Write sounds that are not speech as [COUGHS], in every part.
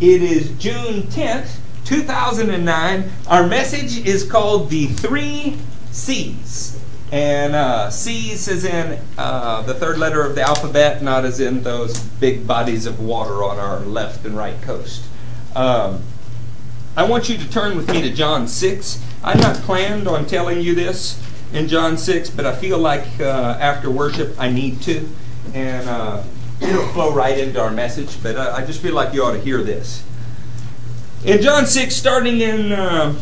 It is June 10th, 2009. Our message is called The Three C's. And uh, C's is in uh, the third letter of the alphabet, not as in those big bodies of water on our left and right coast. Um, I want you to turn with me to John 6. I'm not planned on telling you this in John 6, but I feel like uh, after worship I need to. And uh, it'll flow right into our message, but I, I, just feel like you ought to hear this. In John 6, starting in, uh,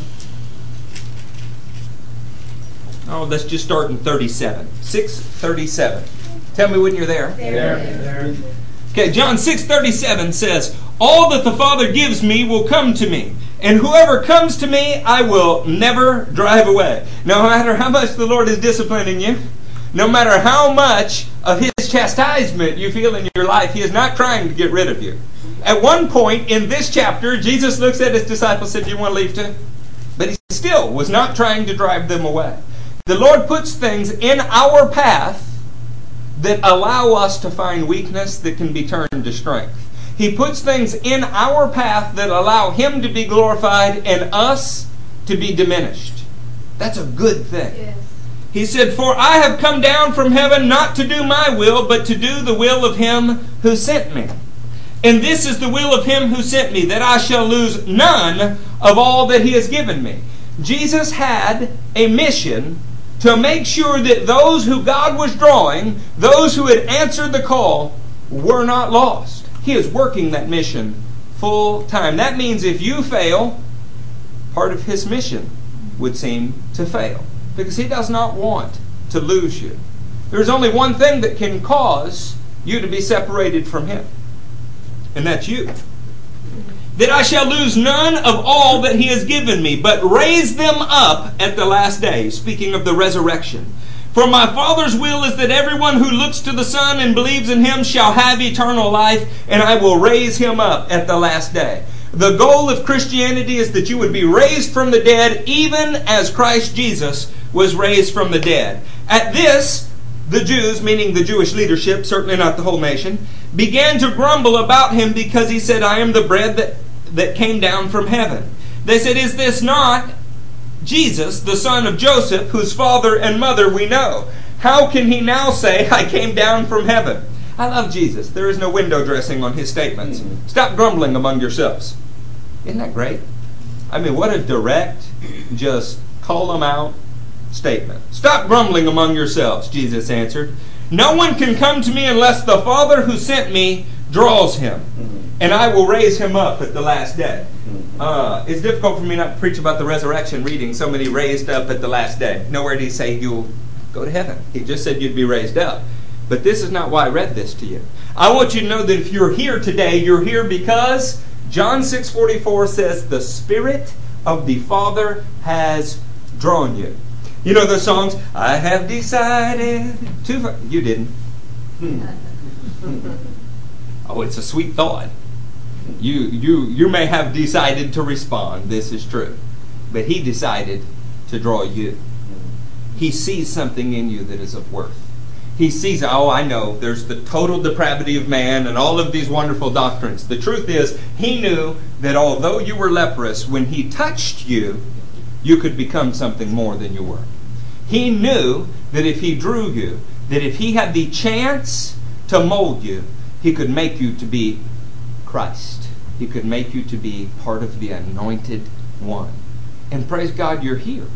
oh, let's just start in 37. 637. Tell me when you're there. There. there. Okay, John 6:37 says, "All that the Father gives me will come to me, and whoever comes to me, I will never drive away." No matter how much the Lord is disciplining you, no matter how much of his chastisement you feel in your life, he is not trying to get rid of you. At one point in this chapter, Jesus looks at his disciples and said, Do you want to leave too? But he still was not trying to drive them away. The Lord puts things in our path that allow us to find weakness that can be turned to strength. He puts things in our path that allow Him to be glorified and us to be diminished. That's a good thing. He said, For I have come down from heaven not to do my will, but to do the will of Him who sent me. And this is the will of Him who sent me, that I shall lose none of all that He has given me. Jesus had a mission to make sure that those who God was drawing, those who had answered the call, were not lost. He is working that mission full time. That means if you fail, part of His mission would seem to fail because He does not want to lose you. There's only one thing that can cause you to be separated from Him, and that's you. That I shall lose none of all that He has given me, but raise them up at the last day. Speaking of the resurrection. For my Father's will is that everyone who looks to the Son and believes in Him shall have eternal life, and I will raise him up at the last day. The goal of Christianity is that you would be raised from the dead, even as Christ Jesus was raised from the dead. At this, the Jews, meaning the Jewish leadership, certainly not the whole nation, began to grumble about him because he said, I am the bread that, that came down from heaven. They said, Is this not Jesus, the son of Joseph, whose father and mother we know? How can he now say, I came down from heaven? I love Jesus. There is no window dressing on his statements. Mm-hmm. Stop grumbling among yourselves. Isn't that great? I mean, what a direct, just call them out, statement. Stop grumbling among yourselves, Jesus answered. No one can come to me unless the Father who sent me draws him, and I will raise him up at the last day. Uh, it's difficult for me not to preach about the resurrection reading so many raised up at the last day. Nowhere did he say you'll go to heaven. He just said you'd be raised up. But this is not why I read this to you. I want you to know that if you're here today, you're here because John 6:44 says the spirit of the Father has drawn you. You know those songs? I have decided to. You didn't. Hmm. oh, it's a sweet thought. You, you, you may have decided to respond. This is true. But he decided to draw you. He sees something in you that is of worth. He sees, oh, I know, there's the total depravity of man and all of these wonderful doctrines. The truth is, he knew that although you were leprous, when he touched you, you could become something more than you were. He knew that if he drew you, that if he had the chance to mold you, he could make you to be Christ. He could make you to be part of the anointed one. And praise God, you're here.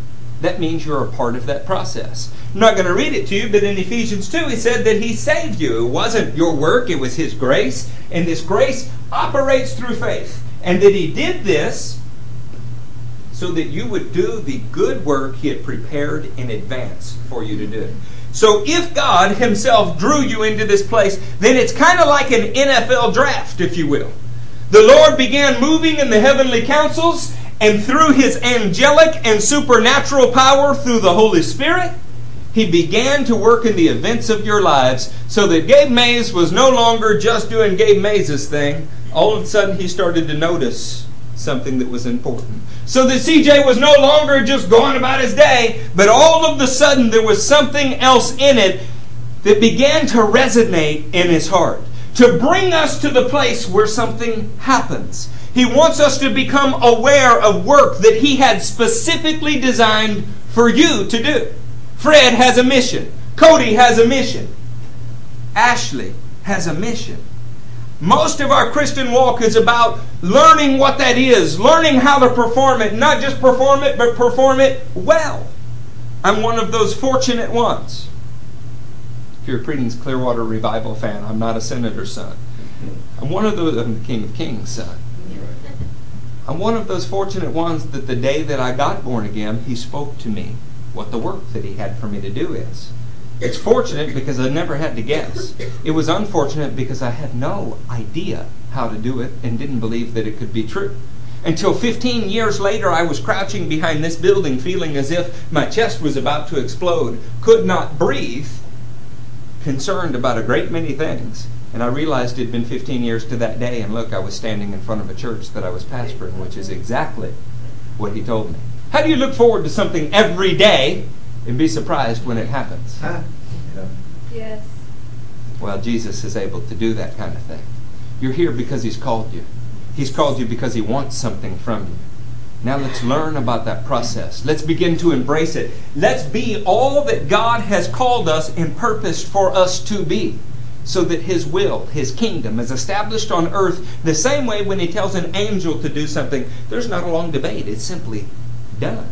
That means you're a part of that process. I'm not going to read it to you, but in Ephesians 2, he said that he saved you. It wasn't your work, it was his grace. And this grace operates through faith. And that he did this so that you would do the good work He had prepared in advance for you to do. So if God Himself drew you into this place, then it's kind of like an NFL draft, if you will. The Lord began moving in the heavenly councils, and through His angelic and supernatural power through the Holy Spirit, He began to work in the events of your lives so that Gabe Mays was no longer just doing Gabe Mays' thing. All of a sudden, he started to notice something that was important. So that CJ was no longer just going about his day, but all of the sudden there was something else in it that began to resonate in his heart. to bring us to the place where something happens. He wants us to become aware of work that He had specifically designed for you to do. Fred has a mission. Cody has a mission. Ashley has a mission. Most of our Christian walk is about learning what that is, learning how to perform it, not just perform it, but perform it well. I'm one of those fortunate ones. If you're a Creedence Clearwater Revival fan, I'm not a senator's son. I'm one of those, I'm the King of Kings' son. I'm one of those fortunate ones that the day that I got born again, He spoke to me what the work that He had for me to do is. It's fortunate because I never had to guess. It was unfortunate because I had no idea how to do it and didn't believe that it could be true. Until 15 years later, I was crouching behind this building, feeling as if my chest was about to explode, could not breathe, concerned about a great many things. And I realized it had been 15 years to that day, and look, I was standing in front of a church that I was pastoring, which is exactly what he told me. How do you look forward to something every day and be surprised when it happens? Huh? Yes. Well, Jesus is able to do that kind of thing. You're here because He's called you. He's called you because He wants something from you. Now let's learn about that process. Let's begin to embrace it. Let's be all that God has called us and purposed for us to be. So that His will, His kingdom is established on earth the same way when He tells an angel to do something, there's not a long debate. It's simply done.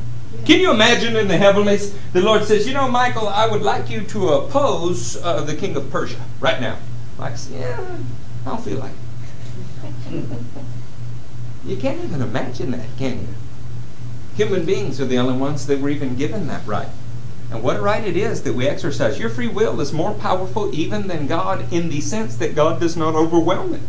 Can you imagine in the heavenlies, the Lord says, You know, Michael, I would like you to oppose uh, the king of Persia right now. Mike says, Yeah, I don't feel like it. you can't even imagine that, can you? Human beings are the only ones that were even given that right. And what a right it is that we exercise. Your free will is more powerful even than God in the sense that God does not overwhelm it.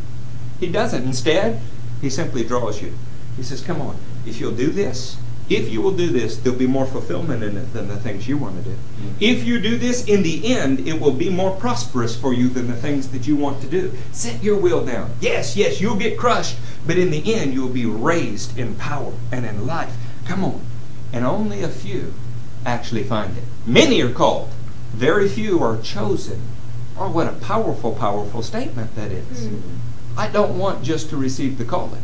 He doesn't. Instead, He simply draws you. He says, Come on, if you'll do this, if you will do this, there'll be more fulfillment in it than the things you want to do. Mm-hmm. If you do this, in the end, it will be more prosperous for you than the things that you want to do. Set your will down. Yes, yes, you'll get crushed, but in the end, you'll be raised in power and in life. Come on. And only a few actually find it. Many are called, very few are chosen. Oh, what a powerful, powerful statement that is. Mm-hmm. I don't want just to receive the calling.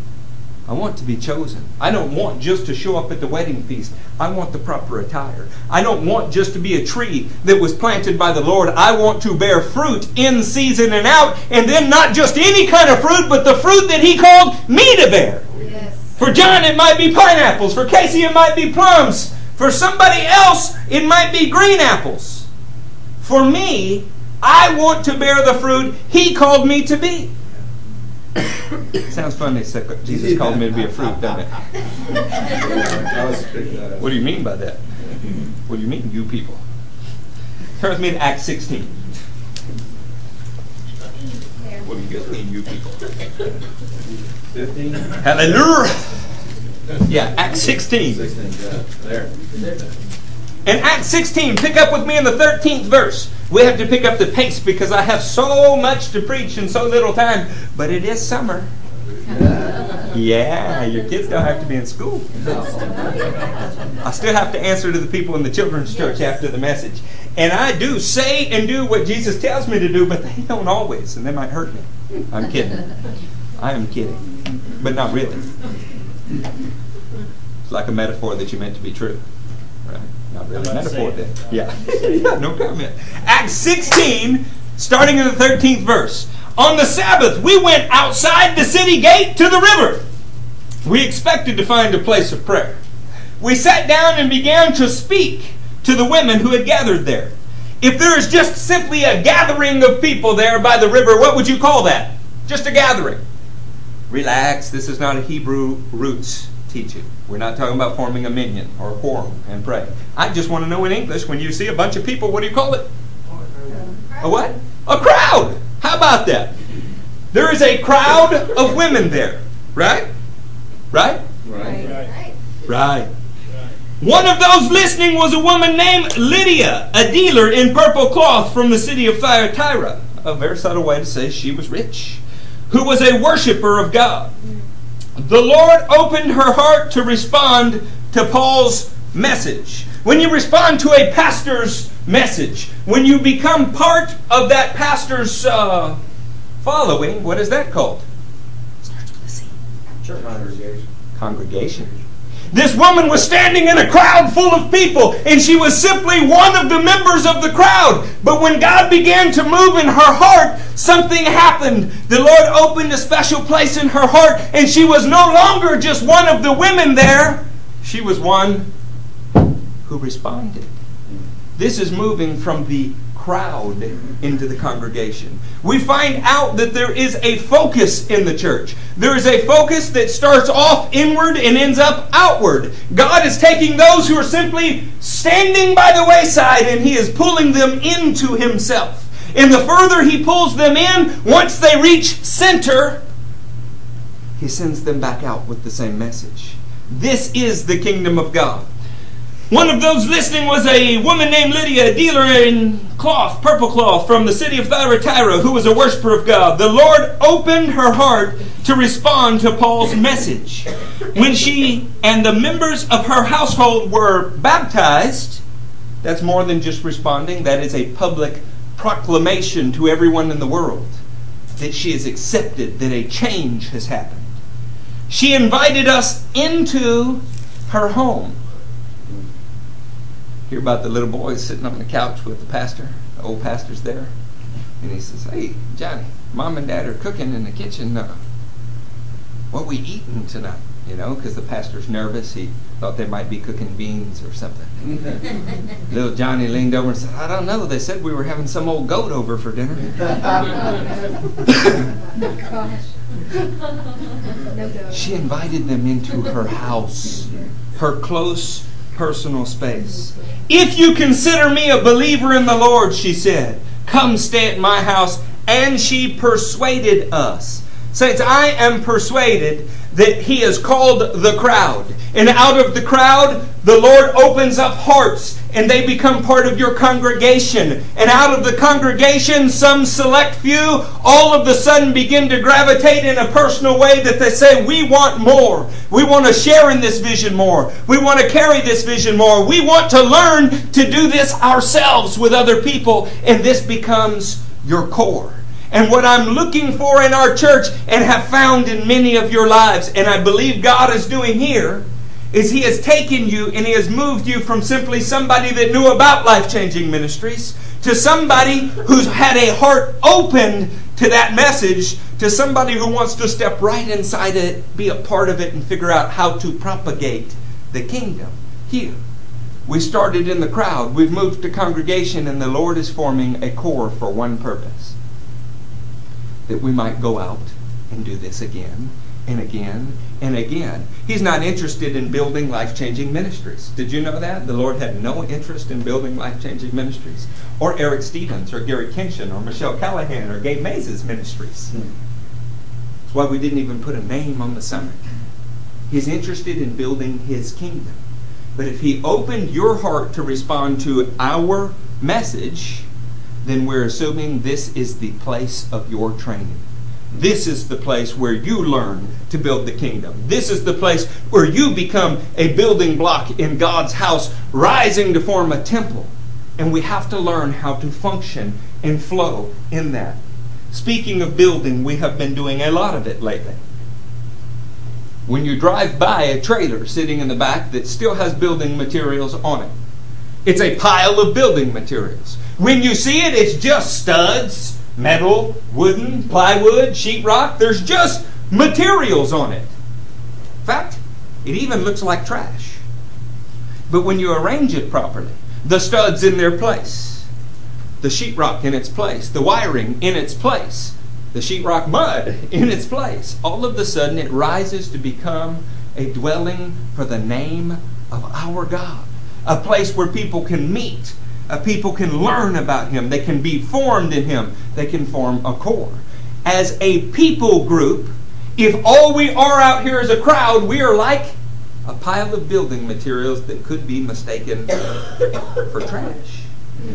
I want to be chosen. I don't want just to show up at the wedding feast. I want the proper attire. I don't want just to be a tree that was planted by the Lord. I want to bear fruit in season and out, and then not just any kind of fruit, but the fruit that He called me to bear. Yes. For John, it might be pineapples. For Casey, it might be plums. For somebody else, it might be green apples. For me, I want to bear the fruit He called me to be. Sounds funny. Jesus called me to be a fruit, doesn't it? what do you mean by that? What do you mean, you people? Turn with me to Acts 16. What do you guys mean, you people? 15. Hallelujah! Yeah, Acts 16. 16, yeah. There. In Acts 16, pick up with me in the 13th verse. We have to pick up the pace because I have so much to preach in so little time. But it is summer. Yeah, your kids don't have to be in school. I still have to answer to the people in the children's church after the message. And I do say and do what Jesus tells me to do, but they don't always, and they might hurt me. I'm kidding. I am kidding. But not really. It's like a metaphor that you meant to be true. Not really metaphor then. Yeah. yeah, [LAUGHS] [LAUGHS] no comment. Acts 16, starting in the 13th verse. On the Sabbath, we went outside the city gate to the river. We expected to find a place of prayer. We sat down and began to speak to the women who had gathered there. If there is just simply a gathering of people there by the river, what would you call that? Just a gathering. Relax, this is not a Hebrew roots We're not talking about forming a minyan or a quorum and pray. I just want to know in English when you see a bunch of people, what do you call it? A what? A crowd. How about that? There is a crowd of women there, right? Right? Right. Right. One of those listening was a woman named Lydia, a dealer in purple cloth from the city of Thyatira. A very subtle way to say she was rich, who was a worshiper of God the Lord opened her heart to respond to Paul's message. When you respond to a pastor's message, when you become part of that pastor's uh, following, what is that called? Church congregation. Congregation. This woman was standing in a crowd full of people, and she was simply one of the members of the crowd. But when God began to move in her heart, something happened. The Lord opened a special place in her heart, and she was no longer just one of the women there, she was one who responded. This is moving from the crowd into the congregation. We find out that there is a focus in the church. There is a focus that starts off inward and ends up outward. God is taking those who are simply standing by the wayside and He is pulling them into Himself. And the further He pulls them in, once they reach center, He sends them back out with the same message. This is the kingdom of God. One of those listening was a woman named Lydia, a dealer in cloth, purple cloth, from the city of Thyatira, who was a worshiper of God. The Lord opened her heart to respond to Paul's message. When she and the members of her household were baptized, that's more than just responding, that is a public proclamation to everyone in the world that she is accepted, that a change has happened. She invited us into her home hear about the little boy sitting on the couch with the pastor. The old pastor's there. And he says, Hey, Johnny, mom and dad are cooking in the kitchen. Uh, what we eating tonight? You know, because the pastor's nervous. He thought they might be cooking beans or something. [LAUGHS] little Johnny leaned over and said, I don't know. They said we were having some old goat over for dinner. [LAUGHS] she invited them into her house, her close personal space. If you consider me a believer in the Lord, she said, come stay at my house. And she persuaded us. Saints, I am persuaded that he has called the crowd. And out of the crowd, the Lord opens up hearts and they become part of your congregation. And out of the congregation, some select few all of a sudden begin to gravitate in a personal way that they say, We want more. We want to share in this vision more. We want to carry this vision more. We want to learn to do this ourselves with other people. And this becomes your core and what I'm looking for in our church and have found in many of your lives, and I believe God is doing here, is He has taken you and He has moved you from simply somebody that knew about life changing ministries to somebody who's had a heart opened to that message to somebody who wants to step right inside it, be a part of it, and figure out how to propagate the kingdom here. We started in the crowd, we've moved to congregation, and the Lord is forming a core for one purpose that we might go out and do this again and again and again. He's not interested in building life changing ministries. Did you know that? The Lord had no interest in building life changing ministries. Or Eric Stevens, or Gary Kenshin, or Michelle Callahan, or Gabe Mays' ministries. That's why we didn't even put a name on the summit. He's interested in building his kingdom. But if he opened your heart to respond to our message, then we're assuming this is the place of your training. This is the place where you learn to build the kingdom. This is the place where you become a building block in God's house, rising to form a temple. And we have to learn how to function and flow in that. Speaking of building, we have been doing a lot of it lately. When you drive by a trailer sitting in the back that still has building materials on it, it's a pile of building materials. When you see it, it's just studs, metal, wooden, plywood, sheetrock. There's just materials on it. In fact, it even looks like trash. But when you arrange it properly, the studs in their place, the sheetrock in its place, the wiring in its place, the sheetrock mud [LAUGHS] in its place, all of a sudden it rises to become a dwelling for the name of our God. A place where people can meet uh, people can learn about him, they can be formed in him, they can form a core. As a people group, if all we are out here is a crowd, we are like a pile of building materials that could be mistaken for trash.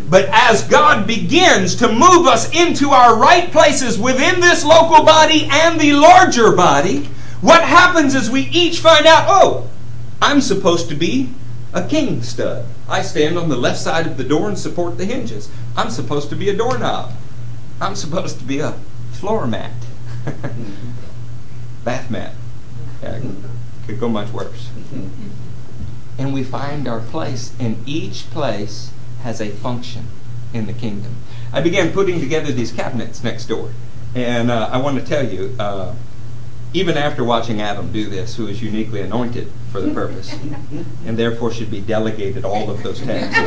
But as God begins to move us into our right places within this local body and the larger body, what happens is we each find out, oh, I'm supposed to be a king stud. I stand on the left side of the door and support the hinges. I'm supposed to be a doorknob. I'm supposed to be a floor mat, bath mat. Yeah, could go much worse. And we find our place, and each place has a function in the kingdom. I began putting together these cabinets next door, and uh, I want to tell you, uh, even after watching Adam do this, who is uniquely anointed for the purpose, [LAUGHS] and therefore should be delegated all of those tasks.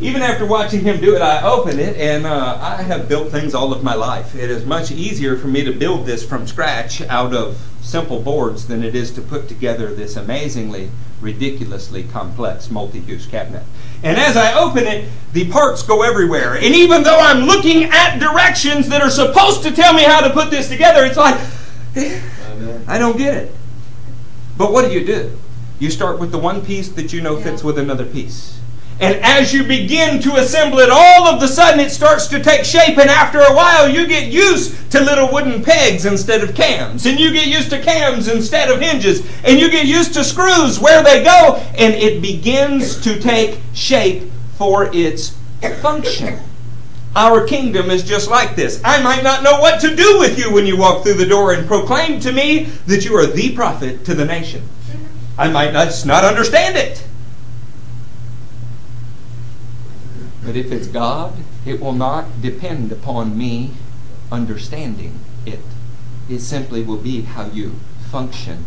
even after watching him do it, I open it, and uh, I have built things all of my life. It is much easier for me to build this from scratch out of simple boards than it is to put together this amazingly, ridiculously complex multi-use cabinet. And as I open it, the parts go everywhere. And even though I'm looking at directions that are supposed to tell me how to put this together, it's like, I don't get it. But what do you do? You start with the one piece that you know fits with another piece. And as you begin to assemble it, all of a sudden it starts to take shape, and after a while you get used to little wooden pegs instead of cams, and you get used to cams instead of hinges, and you get used to screws where they go, and it begins to take shape for its function. Our kingdom is just like this. I might not know what to do with you when you walk through the door and proclaim to me that you are the prophet to the nation. I might not, not understand it. But if it's God, it will not depend upon me understanding it. It simply will be how you function.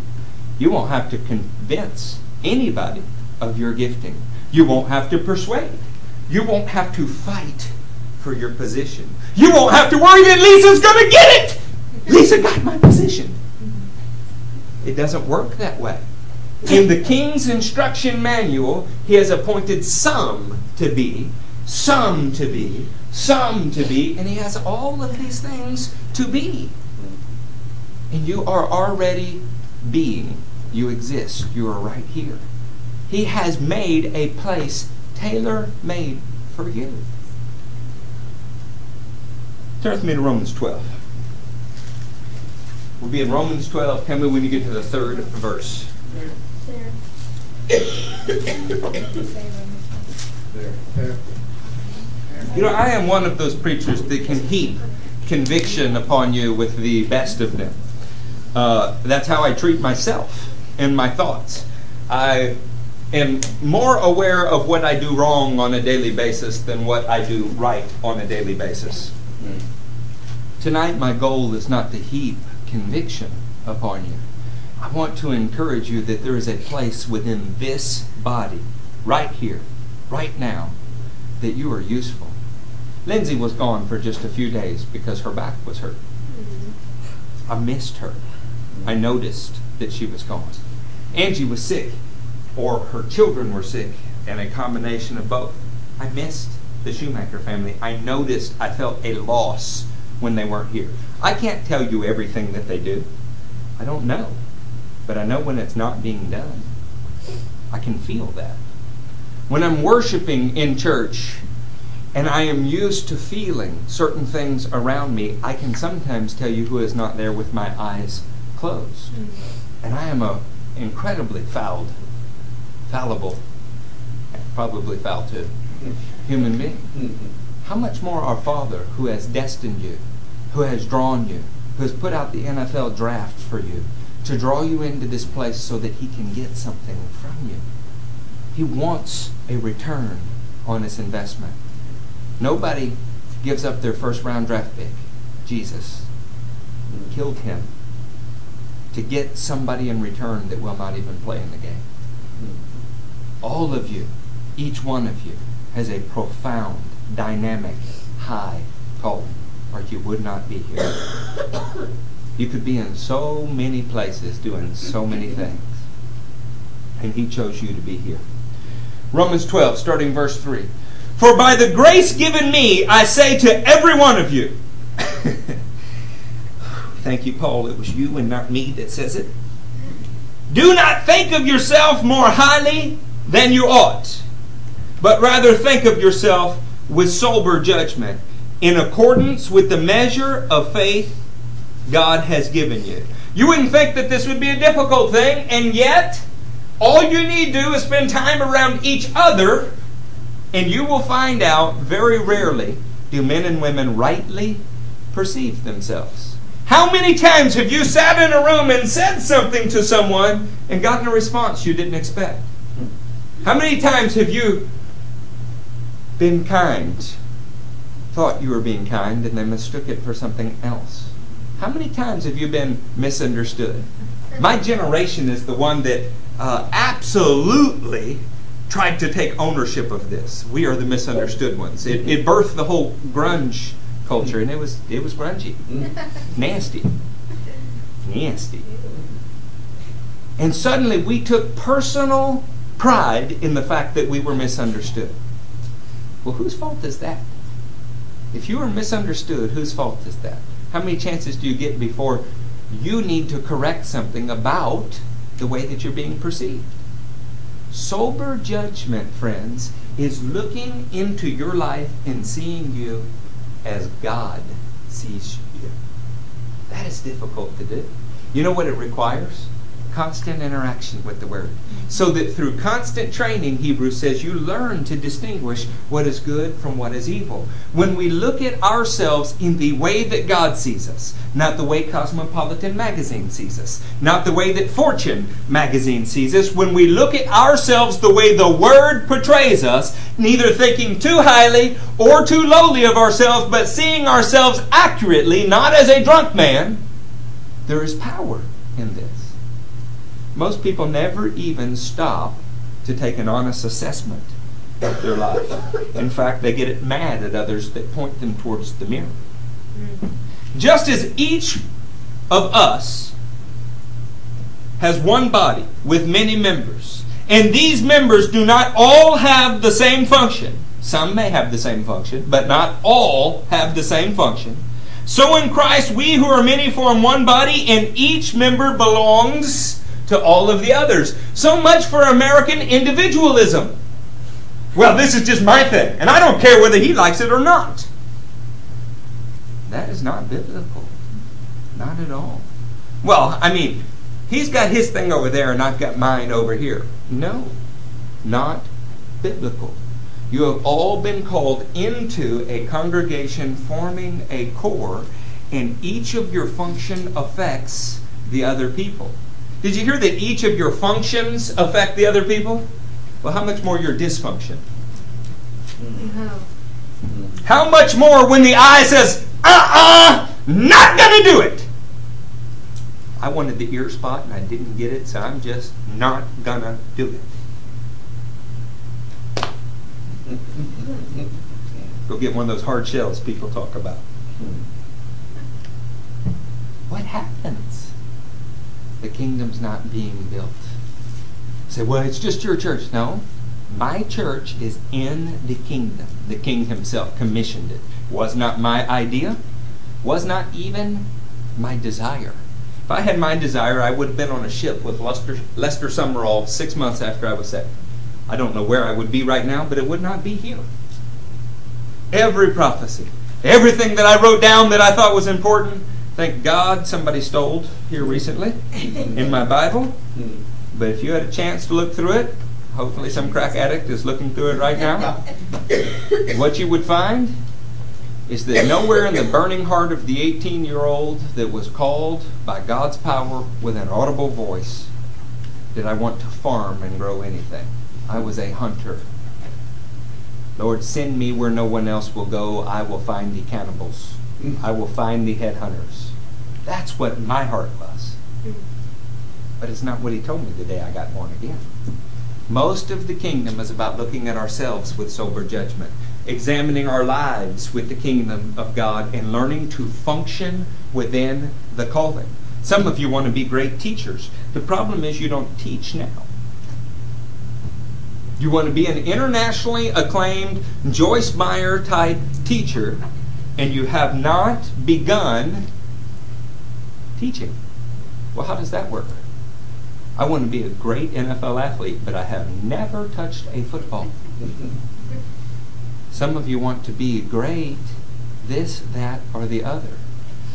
You won't have to convince anybody of your gifting. You won't have to persuade. You won't have to fight for your position. You won't have to worry that Lisa's going to get it. Lisa got my position. It doesn't work that way. In the king's instruction manual, he has appointed some to be, some to be, some to be, and he has all of these things to be. And you are already being. You exist. You are right here. He has made a place tailor made for you. Turn with me to Romans 12. We'll be in Romans 12. Tell me when you get to the third verse. There. You know, I am one of those preachers that can heap conviction upon you with the best of them. Uh, that's how I treat myself and my thoughts. I am more aware of what I do wrong on a daily basis than what I do right on a daily basis. Tonight, my goal is not to heap conviction upon you. I want to encourage you that there is a place within this body, right here, right now, that you are useful. Lindsay was gone for just a few days because her back was hurt. Mm-hmm. I missed her. I noticed that she was gone. Angie was sick, or her children were sick, and a combination of both. I missed the Shoemaker family. I noticed, I felt a loss when they weren't here. I can't tell you everything that they do. I don't know. But I know when it's not being done. I can feel that. When I'm worshiping in church and I am used to feeling certain things around me, I can sometimes tell you who is not there with my eyes closed. And I am a incredibly fouled, fallible, probably foul too, human being. How much more our Father who has destined you, who has drawn you, who has put out the NFL draft for you, to draw you into this place so that he can get something from you. He wants a return on his investment. Nobody gives up their first round draft pick. Jesus killed him to get somebody in return that will not even play in the game. Hmm. All of you, each one of you, has a profound dynamic, high calling, or you would not be here. You could be in so many places doing so many things. And He chose you to be here. Romans 12, starting verse 3. For by the grace given me, I say to every one of you. [LAUGHS] Thank you, Paul. It was you and not me that says it. Do not think of yourself more highly than you ought but rather think of yourself with sober judgment in accordance with the measure of faith God has given you. You wouldn't think that this would be a difficult thing, and yet all you need to do is spend time around each other, and you will find out very rarely do men and women rightly perceive themselves. How many times have you sat in a room and said something to someone and gotten a response you didn't expect? How many times have you been kind, thought you were being kind, and they mistook it for something else? How many times have you been misunderstood? My generation is the one that uh, absolutely tried to take ownership of this. We are the misunderstood ones. It, it birthed the whole grunge culture, and it was it was grungy, [LAUGHS] nasty, nasty. And suddenly we took personal pride in the fact that we were misunderstood. Well, whose fault is that? If you are misunderstood, whose fault is that? How many chances do you get before you need to correct something about the way that you're being perceived? Sober judgment, friends, is looking into your life and seeing you as God sees you. That is difficult to do. You know what it requires? Constant interaction with the Word. So that through constant training, Hebrews says, you learn to distinguish what is good from what is evil. When we look at ourselves in the way that God sees us, not the way Cosmopolitan magazine sees us, not the way that Fortune magazine sees us, when we look at ourselves the way the Word portrays us, neither thinking too highly or too lowly of ourselves, but seeing ourselves accurately, not as a drunk man, there is power in this. Most people never even stop to take an honest assessment of their life. In fact, they get mad at others that point them towards the mirror. Mm-hmm. Just as each of us has one body with many members, and these members do not all have the same function. Some may have the same function, but not all have the same function. So in Christ, we who are many form one body, and each member belongs to all of the others. So much for American individualism. Well, this is just my thing, and I don't care whether he likes it or not. That is not biblical. Not at all. Well, I mean, he's got his thing over there and I've got mine over here. No, not biblical. You have all been called into a congregation forming a core, and each of your function affects the other people. Did you hear that each of your functions affect the other people? Well, how much more your dysfunction? How much more when the eye says, uh uh, not gonna do it? I wanted the ear spot and I didn't get it, so I'm just not gonna do it. [LAUGHS] Go get one of those hard shells people talk about. What happens? The kingdom's not being built. Say, well, it's just your church. No. My church is in the kingdom. The king himself commissioned it. Was not my idea. Was not even my desire. If I had my desire, I would have been on a ship with Lester, Lester Sumrall six months after I was saved. I don't know where I would be right now, but it would not be here. Every prophecy, everything that I wrote down that I thought was important, Thank God somebody stole here recently in my Bible. But if you had a chance to look through it, hopefully some crack addict is looking through it right now. [LAUGHS] what you would find is that nowhere in the burning heart of the 18 year old that was called by God's power with an audible voice did I want to farm and grow anything. I was a hunter. Lord, send me where no one else will go. I will find the cannibals. I will find the headhunters. That's what my heart was. Mm-hmm. But it's not what he told me the day I got born again. Most of the kingdom is about looking at ourselves with sober judgment, examining our lives with the kingdom of God, and learning to function within the calling. Some of you want to be great teachers. The problem is you don't teach now. You want to be an internationally acclaimed Joyce Meyer type teacher, and you have not begun teaching. Well, how does that work? I want to be a great NFL athlete, but I have never touched a football. Some of you want to be great, this, that, or the other.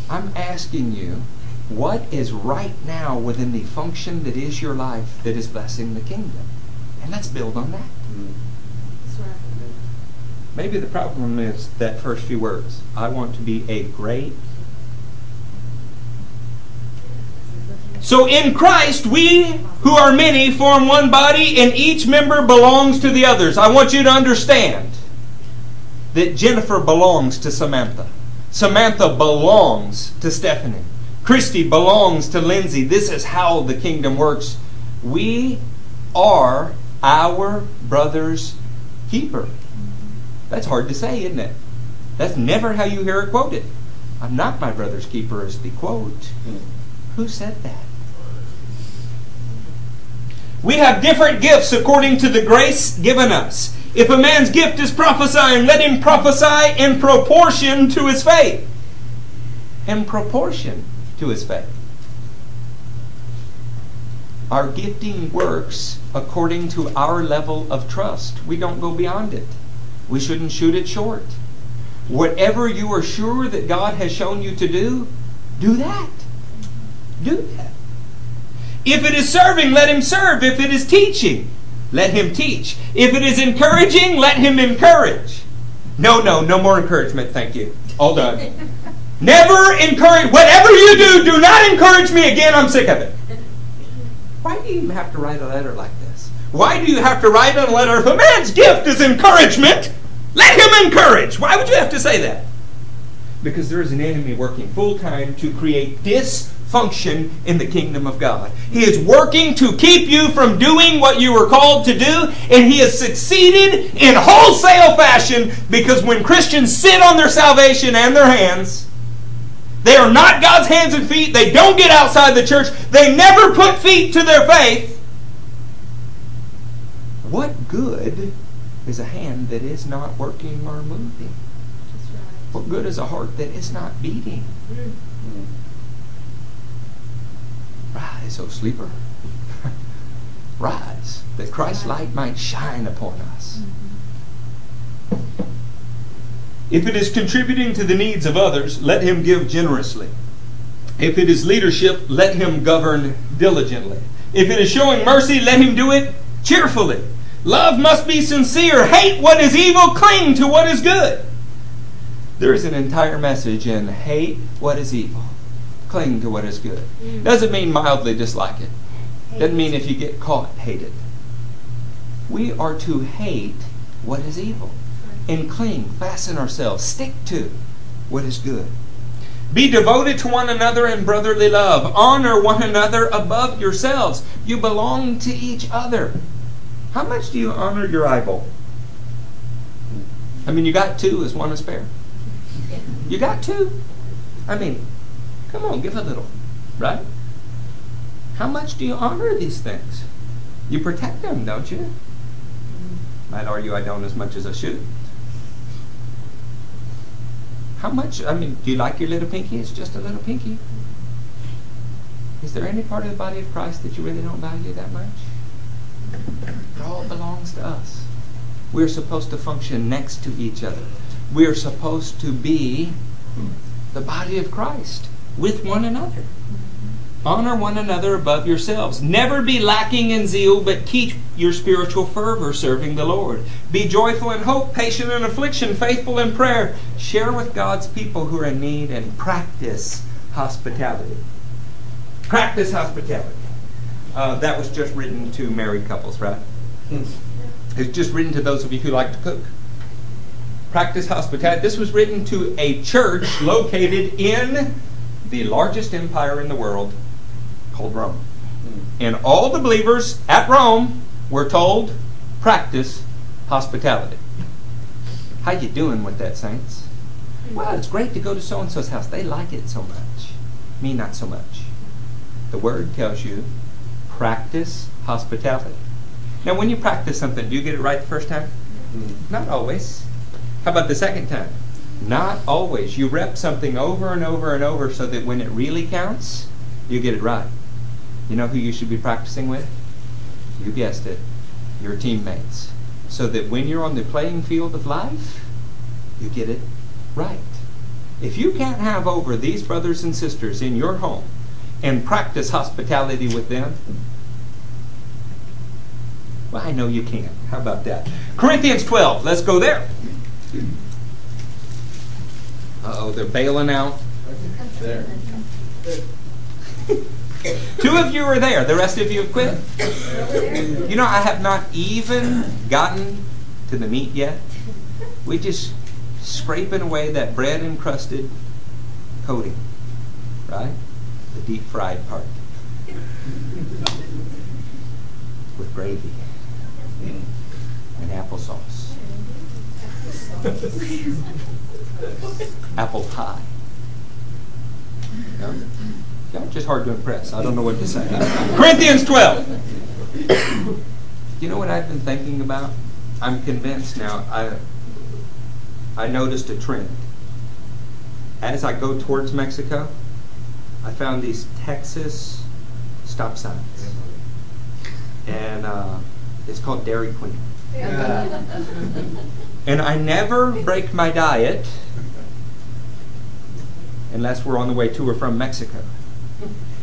I'm asking you, what is right now within the function that is your life that is blessing the kingdom? And let's build on that. Maybe the problem is that first few words. I want to be a great So in Christ, we who are many form one body, and each member belongs to the others. I want you to understand that Jennifer belongs to Samantha. Samantha belongs to Stephanie. Christy belongs to Lindsay. This is how the kingdom works. We are our brother's keeper. That's hard to say, isn't it? That's never how you hear it quoted. I'm not my brother's keeper, is the quote. Who said that? We have different gifts according to the grace given us. If a man's gift is prophesying, let him prophesy in proportion to his faith. In proportion to his faith. Our gifting works according to our level of trust. We don't go beyond it. We shouldn't shoot it short. Whatever you are sure that God has shown you to do, do that. Do that. If it is serving, let him serve. If it is teaching, let him teach. If it is encouraging, let him encourage. No, no, no more encouragement, thank you. All done. [LAUGHS] Never encourage. Whatever you do, do not encourage me again. I'm sick of it. Why do you have to write a letter like this? Why do you have to write a letter? If a man's gift is encouragement, let him encourage. Why would you have to say that? Because there is an enemy working full time to create dysfunction in the kingdom of God. He is working to keep you from doing what you were called to do, and he has succeeded in wholesale fashion because when Christians sit on their salvation and their hands, they are not God's hands and feet. They don't get outside the church. They never put feet to their faith. What good is a hand that is not working or moving? What good is a heart that is not beating? Rise, O sleeper. [LAUGHS] Rise, that Christ's light might shine upon us. If it is contributing to the needs of others, let him give generously. If it is leadership, let him govern diligently. If it is showing mercy, let him do it cheerfully. Love must be sincere. Hate what is evil, cling to what is good. There is an entire message in hate what is evil, cling to what is good. Mm. Doesn't mean mildly dislike it. Doesn't mean if you get caught, hate it. We are to hate what is evil and cling, fasten ourselves, stick to what is good. Be devoted to one another in brotherly love. Honor one another above yourselves. You belong to each other. How much do you honor your eyeball? I mean, you got two. Is one a spare? You got two. I mean, come on, give a little, right? How much do you honor these things? You protect them, don't you? Might argue I don't as much as I should. How much? I mean, do you like your little pinky? It's just a little pinky. Is there any part of the body of Christ that you really don't value that much? It all belongs to us. We're supposed to function next to each other. We're supposed to be the body of Christ with one another. Honor one another above yourselves. Never be lacking in zeal, but keep your spiritual fervor serving the Lord. Be joyful in hope, patient in affliction, faithful in prayer. Share with God's people who are in need and practice hospitality. Practice hospitality. Uh, that was just written to married couples, right? It's just written to those of you who like to cook. Practice hospitality. This was written to a church located in the largest empire in the world, called Rome. Hmm. And all the believers at Rome were told, practice hospitality. How you doing with that, saints? Well, it's great to go to so and so's house. They like it so much. Me, not so much. The word tells you, practice hospitality. Now, when you practice something, do you get it right the first time? Hmm. Not always. How about the second time? Not always. You rep something over and over and over so that when it really counts, you get it right. You know who you should be practicing with? You guessed it, your teammates. So that when you're on the playing field of life, you get it right. If you can't have over these brothers and sisters in your home and practice hospitality with them, well, I know you can. How about that? Corinthians 12, let's go there. Uh oh, they're bailing out. There. Two of you are there. The rest of you have quit. You know, I have not even gotten to the meat yet. We just scraping away that bread encrusted coating, right? The deep fried part with gravy and applesauce. [LAUGHS] Apple pie. No? Yeah, just hard to impress. I don't know what to say. [LAUGHS] Corinthians 12. you know what I've been thinking about? I'm convinced now. I I noticed a trend. As I go towards Mexico, I found these Texas stop signs, and uh, it's called Dairy Queen. [LAUGHS] and I never break my diet unless we're on the way to or from Mexico.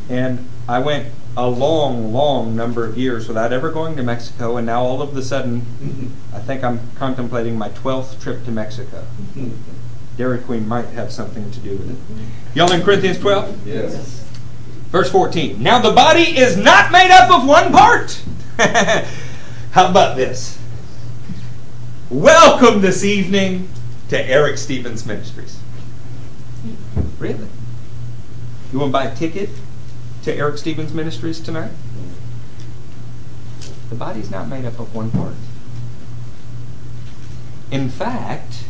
And I went a long, long number of years without ever going to Mexico, and now all of a sudden, I think I'm contemplating my 12th trip to Mexico. Dairy Queen might have something to do with it. Y'all in Corinthians 12? Yes. Verse 14. Now the body is not made up of one part. [LAUGHS] How about this? Welcome this evening to Eric Stevens Ministries. Really? You want to buy a ticket to Eric Stevens Ministries tonight? The body's not made up of one part. In fact,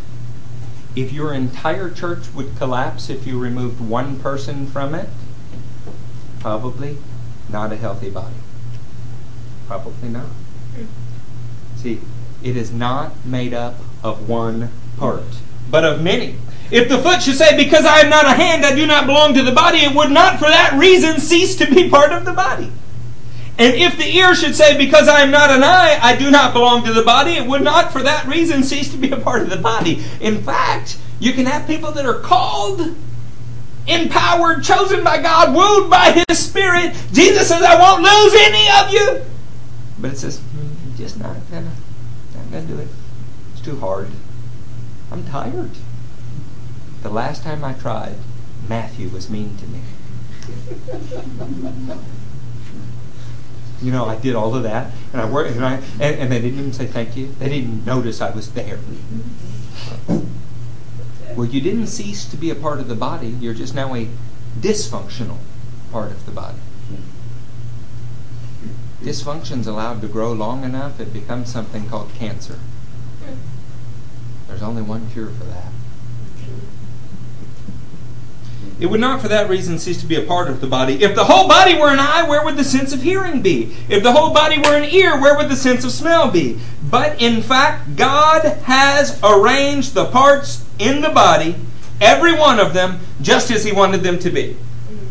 if your entire church would collapse if you removed one person from it, probably not a healthy body. Probably not. Hmm. See, it is not made up of one part, but of many. If the foot should say, Because I am not a hand, I do not belong to the body, it would not for that reason cease to be part of the body. And if the ear should say, Because I am not an eye, I do not belong to the body, it would not for that reason cease to be a part of the body. In fact, you can have people that are called, empowered, chosen by God, wooed by His Spirit. Jesus says, I won't lose any of you. But it says, mm, just not gonna, not gonna do it. It's too hard. I'm tired. The last time I tried, Matthew was mean to me. [LAUGHS] you know, I did all of that, and I worked, and I, and, and they didn't even say thank you. They didn't notice I was there. Well, you didn't cease to be a part of the body. You're just now a dysfunctional part of the body. Dysfunction's allowed to grow long enough, it becomes something called cancer. There's only one cure for that. It would not for that reason cease to be a part of the body. If the whole body were an eye, where would the sense of hearing be? If the whole body were an ear, where would the sense of smell be? But in fact, God has arranged the parts in the body, every one of them, just as He wanted them to be.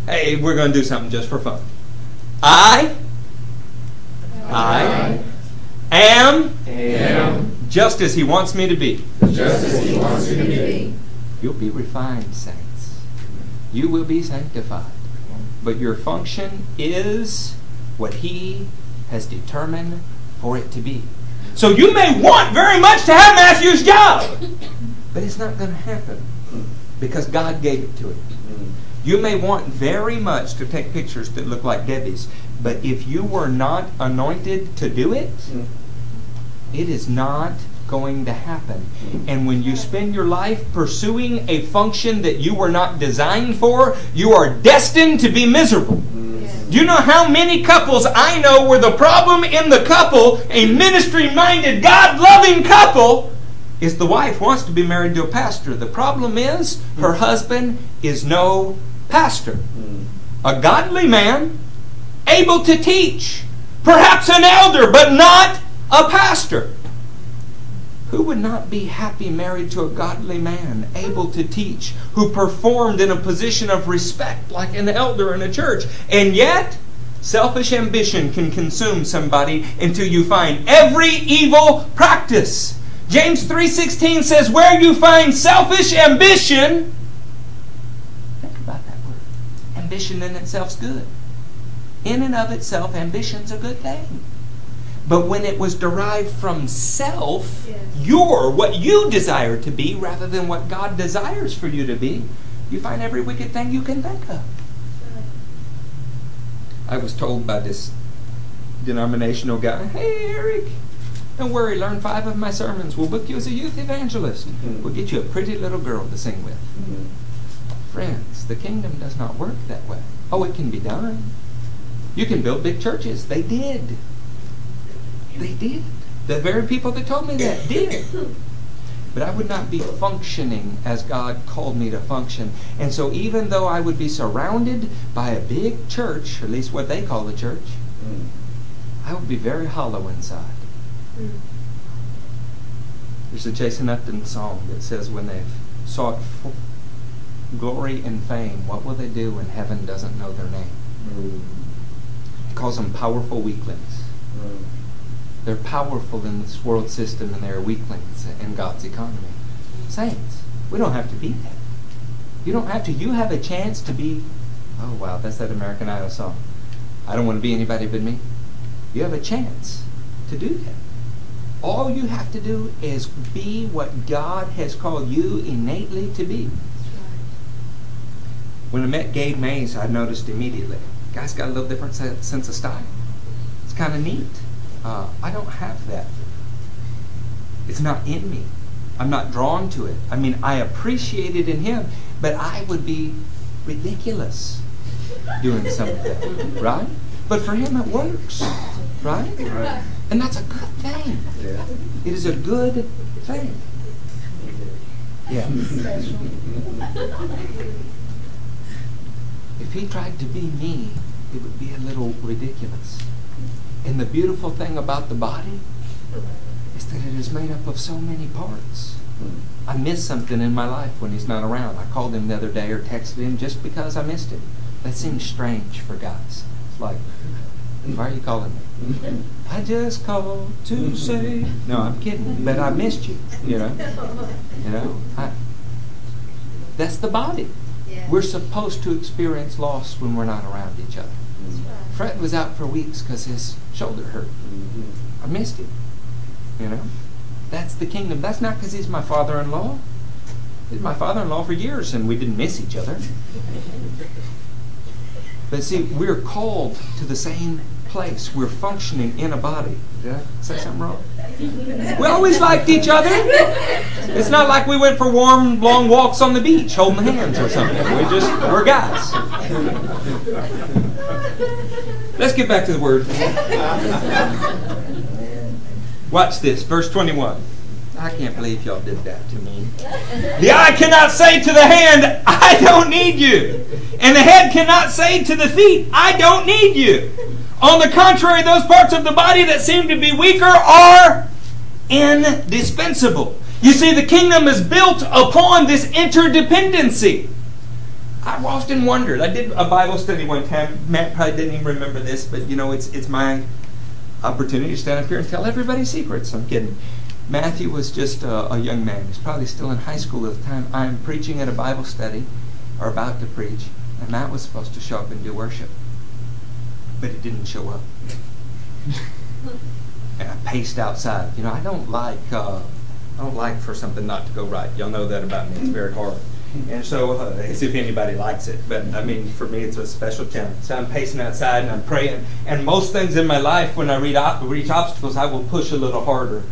Hey, we're going to do something just for fun. I, I, am, am just as He wants me to be. just as He wants me to be. You'll be refined, saints. You will be sanctified. But your function is what He has determined for it to be. So you may want very much to have Matthew's job, but it's not going to happen because God gave it to him. You may want very much to take pictures that look like Debbie's, but if you were not anointed to do it, mm-hmm. it is not going to happen. Mm-hmm. And when you spend your life pursuing a function that you were not designed for, you are destined to be miserable. Mm-hmm. Do you know how many couples I know where the problem in the couple, a ministry minded, God loving couple, is the wife wants to be married to a pastor. The problem is her husband is no pastor. A godly man, able to teach, perhaps an elder, but not a pastor. Who would not be happy married to a godly man, able to teach, who performed in a position of respect like an elder in a church? And yet, selfish ambition can consume somebody until you find every evil practice. James 3:16 says where you find selfish ambition Think about that word. Ambition in itself is good. In and of itself ambition's a good thing. But when it was derived from self, Yes. your what you desire to be rather than what God desires for you to be, you find every wicked thing you can think of. I was told by this denominational guy, hey, Eric, don't worry, learn five of my sermons. We'll book you as a youth evangelist. Mhm. We'll get you a pretty little girl to sing with. Friends, the kingdom does not work that way. Oh, it can be done. You can build big churches. They did. They did. The very people that told me that [LAUGHS] did. But I would not be functioning as God called me to function. And so, even though I would be surrounded by a big church, at least what they call a church, mm. I would be very hollow inside. Mm. There's a Jason Upton song that says, When they've sought glory and fame, what will they do when heaven doesn't know their name? He calls them powerful weaklings. They're powerful in this world system and they're weaklings in God's economy. Saints, we don't have to be that. You don't have to. You have a chance to be. Oh, wow, that's that American Idol song. I don't want to be anybody but me. You have a chance to do that. All you have to do is be what God has called you innately to be. When I met Gabe Mays, I noticed immediately. Guy's got a little different se- sense of style. It's kind of neat. Uh, I don't have that. It's not in me. I'm not drawn to it. I mean, I appreciate it in him, but I would be ridiculous doing something, of that, [LAUGHS] right? But for him, it works, right? Right. And that's a good thing. Yeah. It is a good thing. [LAUGHS] Yeah. If he tried to be me, it would be a little ridiculous. And the beautiful thing about the body is that it is made up of so many parts. I miss something in my life when he's not around. I called him the other day or texted him just because I missed him. That seems strange for guys. It's like, why are you calling me? I just called to say. No, I'm kidding. But I missed you. You know. You know. I, that's the body. Yeah. We're supposed to experience loss when we're not around each other. Right. Fred was out for weeks because his shoulder hurt. Mm-hmm. I missed him. You know? That's the kingdom. That's not because he's my father in law. He's my father in law for years and we didn't miss each other. [LAUGHS] But see, we're called to the same place. We're functioning in a body. Did I say something wrong? We always liked each other. It's not like we went for warm, long walks on the beach holding hands or something. We just, we're guys. Let's get back to the word. Watch this, verse 21. I can't believe y'all did that to me. The eye cannot say to the hand, I don't need you. And the head cannot say to the feet, I don't need you. On the contrary, those parts of the body that seem to be weaker are indispensable. You see, the kingdom is built upon this interdependency. I've often wondered. I did a Bible study one time. Matt probably didn't even remember this, but you know, it's it's my opportunity to stand up here and tell everybody secrets. I'm kidding. Matthew was just a, a young man. He's probably still in high school at the time. I'm preaching at a Bible study, or about to preach, and Matt was supposed to show up and do worship, but it didn't show up. [LAUGHS] and I paced outside. You know, I don't like uh, I don't like for something not to go right. Y'all know that about me. It's very hard. And so, uh, as if anybody likes it, but I mean, for me, it's a special challenge. So I'm pacing outside and I'm praying. And most things in my life, when I reach obstacles, I will push a little harder,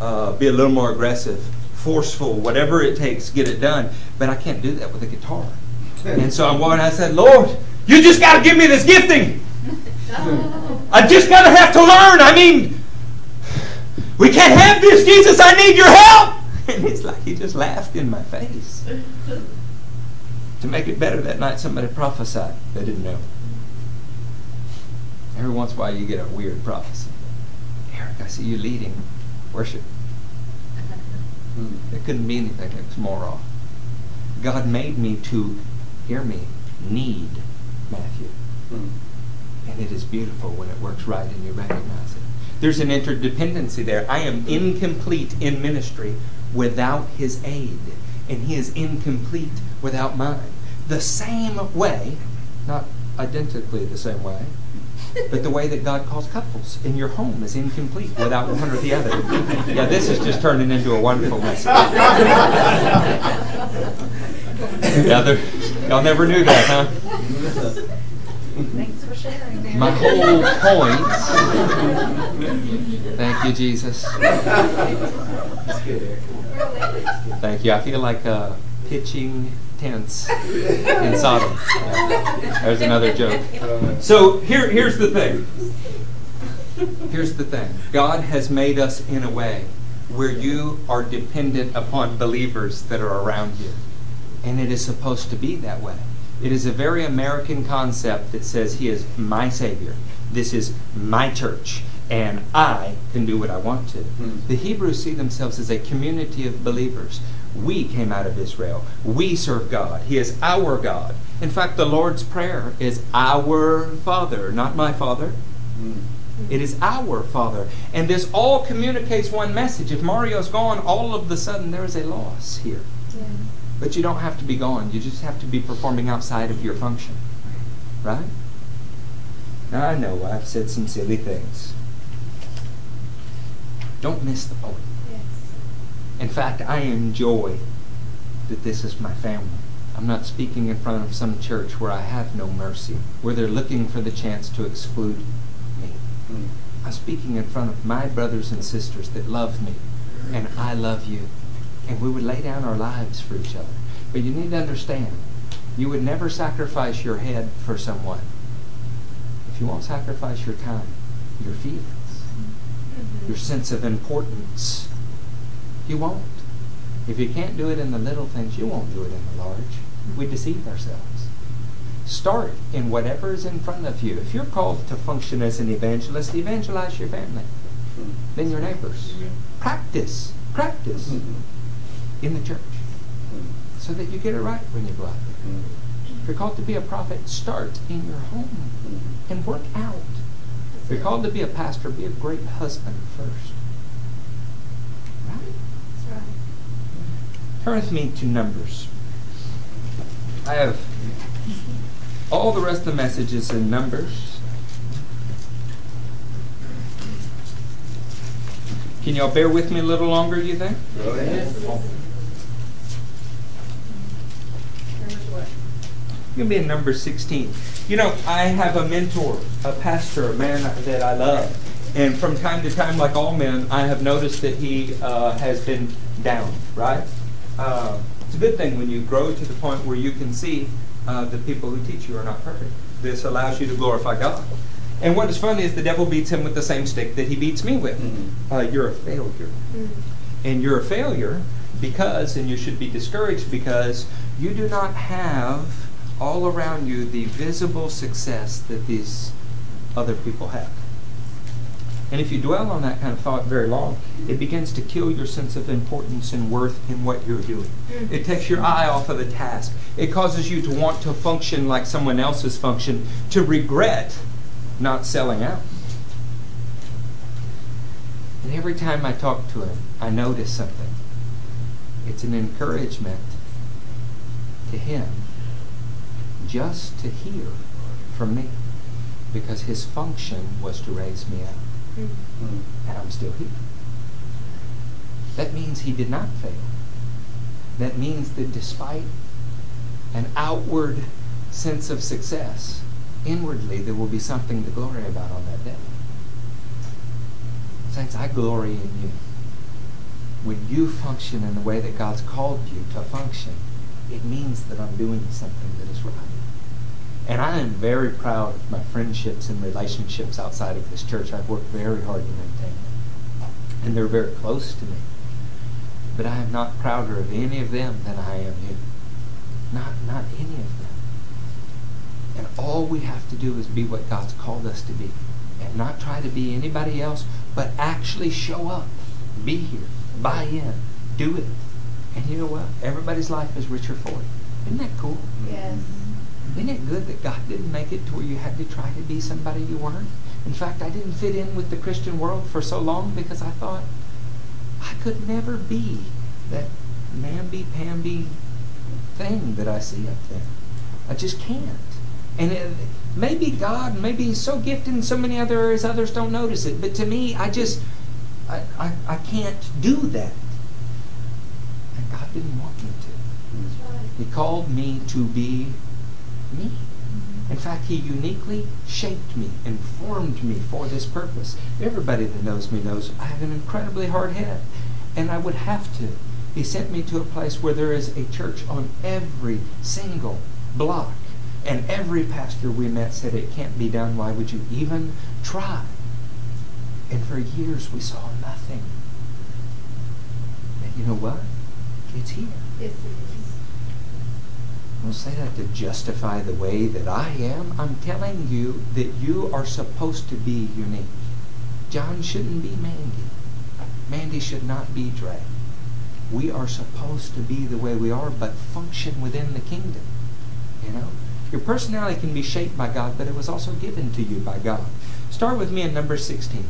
uh, be a little more aggressive, forceful, whatever it takes, get it done. But I can't do that with a guitar. And so I'm walking. I said, Lord, you just got to give me this gifting. I just got to have to learn. I mean, we can't have this, Jesus. I need your help. [LAUGHS] And it's like he just laughed in my face. To make it better that night, somebody prophesied. They didn't know. Every once in a while, you get a weird prophecy. Eric, I see you leading worship. Hmm, it couldn't be anything that was more off. God made me to, hear me, need Matthew. Hmm. And it is beautiful when it works right and you recognize it. There's an interdependency there. I am incomplete in ministry without his aid, and he is incomplete without mine. The same way, not identically the same way, but the way that God calls couples in your home is incomplete without one or the other. Yeah, this is just turning into a wonderful message. [LAUGHS] Yeah, y'all never knew that, huh? My whole point. Thank you, Jesus. Thank you. I feel like uh, pitching tents in Sodom. There's another joke. So here, here's the thing. Here's the thing. God has made us in a way where you are dependent upon believers that are around you. And it is supposed to be that way. It is a very American concept that says He is my Savior. This is my church, and I can do what I want to. Hmm. The Hebrews see themselves as a community of believers. We came out of Israel. We serve God. He is our God. In fact, the Lord's Prayer is our Father, not my Father. Hmm. It is our Father. And this all communicates one message. If Mario's gone, all of the sudden there is a loss here. Yeah. But you don't have to be gone. You just have to be performing outside of your function. Right? Now, I know I've said some silly things. Don't miss the point. Yes. In fact, I enjoy that this is my family. I'm not speaking in front of some church where I have no mercy, where they're looking for the chance to exclude me. Hmm. I'm speaking in front of my brothers and sisters that love me, and I love you. And we would lay down our lives for each other. But you need to understand, you would never sacrifice your head for someone if you won't sacrifice your time, your feelings, Mhm. your sense of importance. You won't. If you can't do it in the little things, you won't do it in the large. We deceive ourselves. Start in whatever is in front of you. If you're called to function as an evangelist, evangelize your family, Hmm. then your neighbors. Practice, practice Hmm. In the church so that you get it right when you go out there. If you're called to be a prophet, start in your home and work out. If you're called to be a pastor, be a great husband first. Right? That's right. Turn with me to Numbers. I have all the rest of the messages in Numbers. Can y'all bear with me a little longer, you think? Go ahead. Numbers what? You're going to be in number 16. You know, I have a mentor, a pastor, a man that I love. And from time to time, like all men, I have noticed that he uh, has been down, right? Uh, it's a good thing when you grow to the point where you can see uh, the people who teach you are not perfect. This allows you to glorify God. And what is funny is the devil beats him with the same stick that he beats me with. Mhm. Uh, you're a failure. Mm. And you're a failure because, and you should be discouraged because, you do not have all around you the visible success that these other people have. And if you dwell on that kind of thought very long, it begins to kill your sense of importance and worth in what you're doing. Mm. It takes your eye off of the task. It causes you to want to function like someone else's function, to regret not selling out. And every time I talk to him, I notice something. It's an encouragement to him just to hear from me because his function was to raise me up, Mm. Hmm. and I'm still here. That means he did not fail. That means that despite an outward sense of success, inwardly there will be something to glory about on that day. Saints, I glory in you. When you function in the way that God's called you to function, it means that I'm doing something that is right. And I am very proud of my friendships and relationships outside of this church. I've worked very hard to maintain them. And they're very close to me. But I am not prouder of any of them than I am you. Not, not any of them. And all we have to do is be what God's called us to be. And not try to be anybody else, but actually show up. Be here. Buy in. Do it. And you know what? Everybody's life is richer for it. Isn't that cool? Yes. Isn't it good that God didn't make it to where you had to try to be somebody you weren't? In fact, I didn't fit in with the Christian world for so long because I thought I could never be that namby-pamby thing that I see up there. I just can't. And it, maybe God, maybe He's so gifted in so many other areas, others don't notice it. But to me, I just, I, I, I can't do that. And God didn't want me to. He called me to be me. In fact, He uniquely shaped me and formed me for this purpose. Everybody that knows me knows I have an incredibly hard head, and I would have to. He sent me to a place where there is a church on every single block. And every pastor we met said, It can't be done. Why would you even try? And for years we saw nothing. And you know what? It's here. Yes, it is. I don't say that to justify the way that I am. I'm telling you that you are supposed to be unique. John shouldn't be Mandy. Mandy should not be Dre. We are supposed to be the way we are, but function within the kingdom. You know? Your personality can be shaped by God, but it was also given to you by God. Start with me in number 16.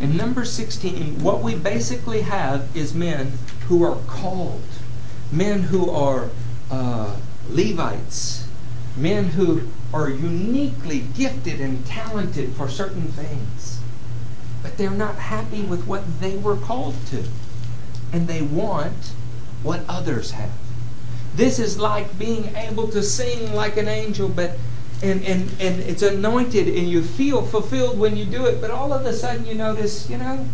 In number 16, what we basically have is men who are called, men who are uh, Levites, men who are uniquely gifted and talented for certain things. But they're not happy with what they were called to. And they want what others have. This is like being able to sing like an angel, but and, and, and it's anointed and you feel fulfilled when you do it, but all of a sudden you notice, you know,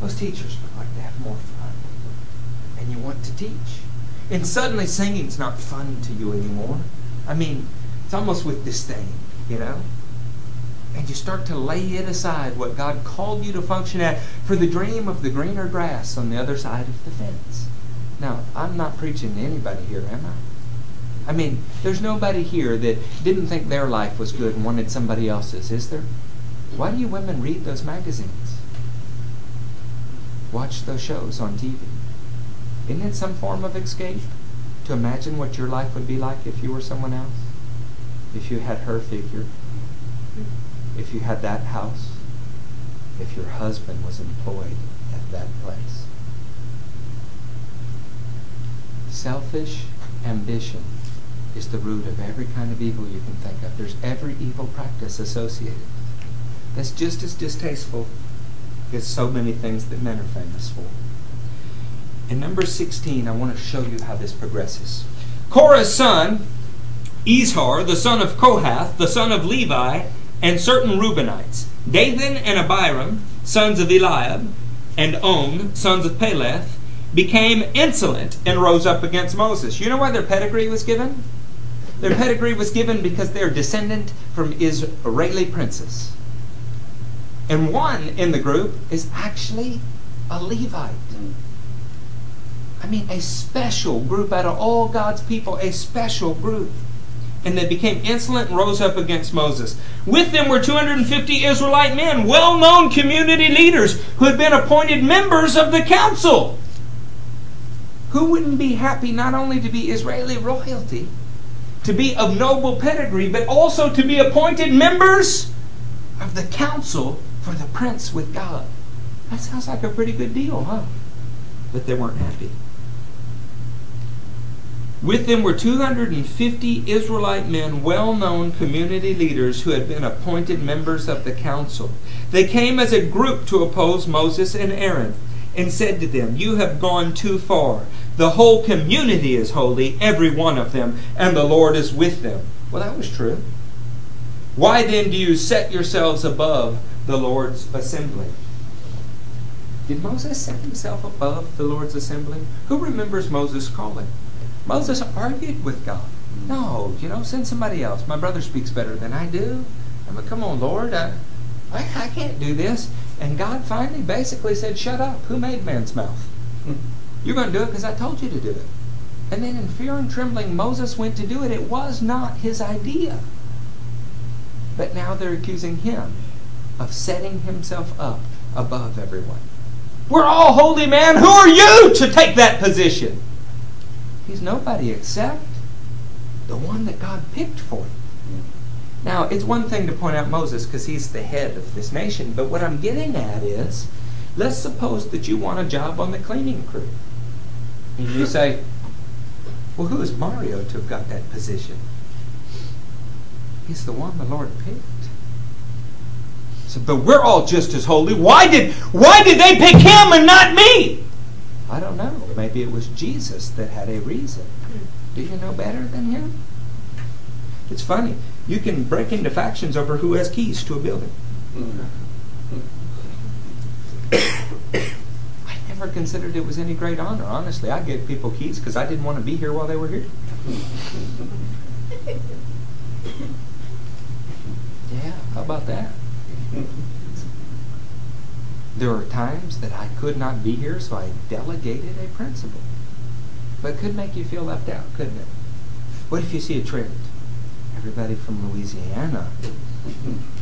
those teachers would like to have more fun. And you want to teach. And suddenly singing's not fun to you anymore. I mean, it's almost with disdain, you know? And you start to lay it aside, what God called you to function at, for the dream of the greener grass on the other side of the fence. Now, I'm not preaching to anybody here, am I? I mean, there's nobody here that didn't think their life was good and wanted somebody else's, is there? Why do you women read those magazines? Watch those shows on TV? Isn't it some form of escape to imagine what your life would be like if you were someone else? If you had her figure? If you had that house? If your husband was employed at that place? Selfish ambition is the root of every kind of evil you can think of. There's every evil practice associated with it. That's just as distasteful as so many things that men are famous for. In number 16, I want to show you how this progresses. Korah's son, Izhar, the son of Kohath, the son of Levi, and certain Reubenites, Dathan and Abiram, sons of Eliab, and On, sons of Peleth, became insolent and rose up against Moses. You know why their pedigree was given? Their pedigree was given because they're descendant from Israeli princes. And one in the group is actually a Levite. I mean, a special group out of all God's people, a special group. And they became insolent and rose up against Moses. With them were 250 Israelite men, well known community leaders who had been appointed members of the council. Who wouldn't be happy not only to be Israeli royalty, to be of noble pedigree, but also to be appointed members of the council for the prince with God? That sounds like a pretty good deal, huh? But they weren't happy. With them were 250 Israelite men, well known community leaders who had been appointed members of the council. They came as a group to oppose Moses and Aaron and said to them, You have gone too far. The whole community is holy, every one of them, and the Lord is with them. Well, that was true. Why then do you set yourselves above the Lord's assembly? Did Moses set himself above the Lord's assembly? Who remembers Moses calling? Moses argued with God. Mm. No, you know, send somebody else. My brother speaks better than I do. I mean, come on, Lord. I, I, I can't do this. And God finally basically said, Shut up. Who made man's mouth? [LAUGHS] You're going to do it because I told you to do it. And then in fear and trembling, Moses went to do it. It was not his idea. But now they're accusing him of setting himself up above everyone. We're all holy, man. Who are you to take that position? He's nobody except the one that God picked for him. Now, it's one thing to point out Moses because he's the head of this nation, but what I'm getting at is let's suppose that you want a job on the cleaning crew. And you say, well, who is Mario to have got that position? He's the one the Lord picked. So, but we're all just as holy. Why did why did they pick him and not me? I don't know. Maybe it was Jesus that had a reason. Hmm. Do you know better than him? It's funny. You can break into factions over who has keys to a building. Hmm. I never considered it was any great honor. Honestly, I gave people keys because I didn't want to be here while they were here. Hmm. [LAUGHS] Yeah, how about that? [LAUGHS] There are times that I could not be here, so I delegated a principal. But it could make you feel left out, couldn't it? What if you see a trend? Everybody from Louisiana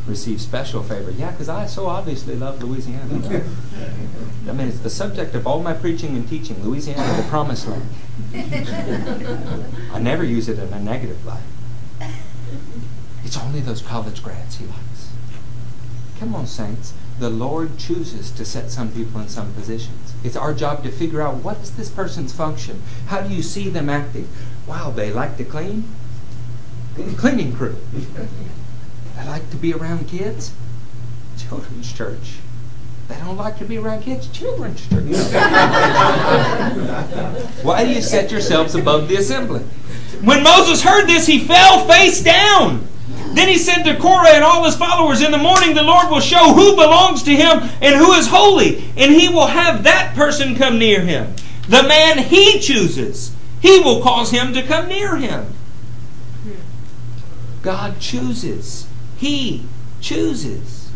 receives special favor. Yeah, because I so obviously love Louisiana. I mean, it's the subject of all my preaching and teaching. Louisiana, the promised land. I never use it in a negative light. It's only those college grads he likes. Come on, saints. The Lord chooses to set some people in some positions. It's our job to figure out what is this person's function? How do you see them acting? Wow, they like to clean? Cleaning crew. They like to be around kids? Children's church. They don't like to be around kids? Children's church. [LAUGHS] Why do you set yourselves above the assembly? When Moses heard this, he fell face down. Then he said to Korah and all his followers, In the morning the Lord will show who belongs to him and who is holy, and he will have that person come near him. The man he chooses, he will cause him to come near him. God chooses. He chooses.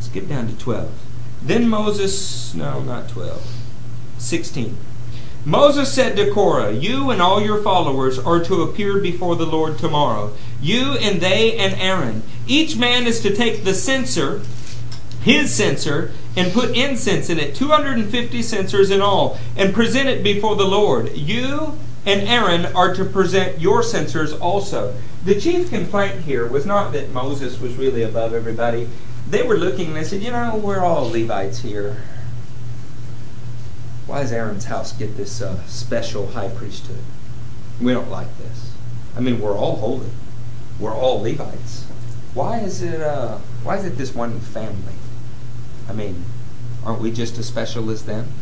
Skip down to 12. Then Moses, no, not 12, 16. Moses said to Korah, You and all your followers are to appear before the Lord tomorrow. You and they and Aaron. Each man is to take the censer, his censer, and put incense in it, 250 censers in all, and present it before the Lord. You and Aaron are to present your censers also. The chief complaint here was not that Moses was really above everybody. They were looking and they said, You know, we're all Levites here. Why does Aaron's house get this uh, special high priesthood? We don't like this. I mean, we're all holy. We're all Levites. Why is it? Uh, why is it this one family? I mean, aren't we just as special as them?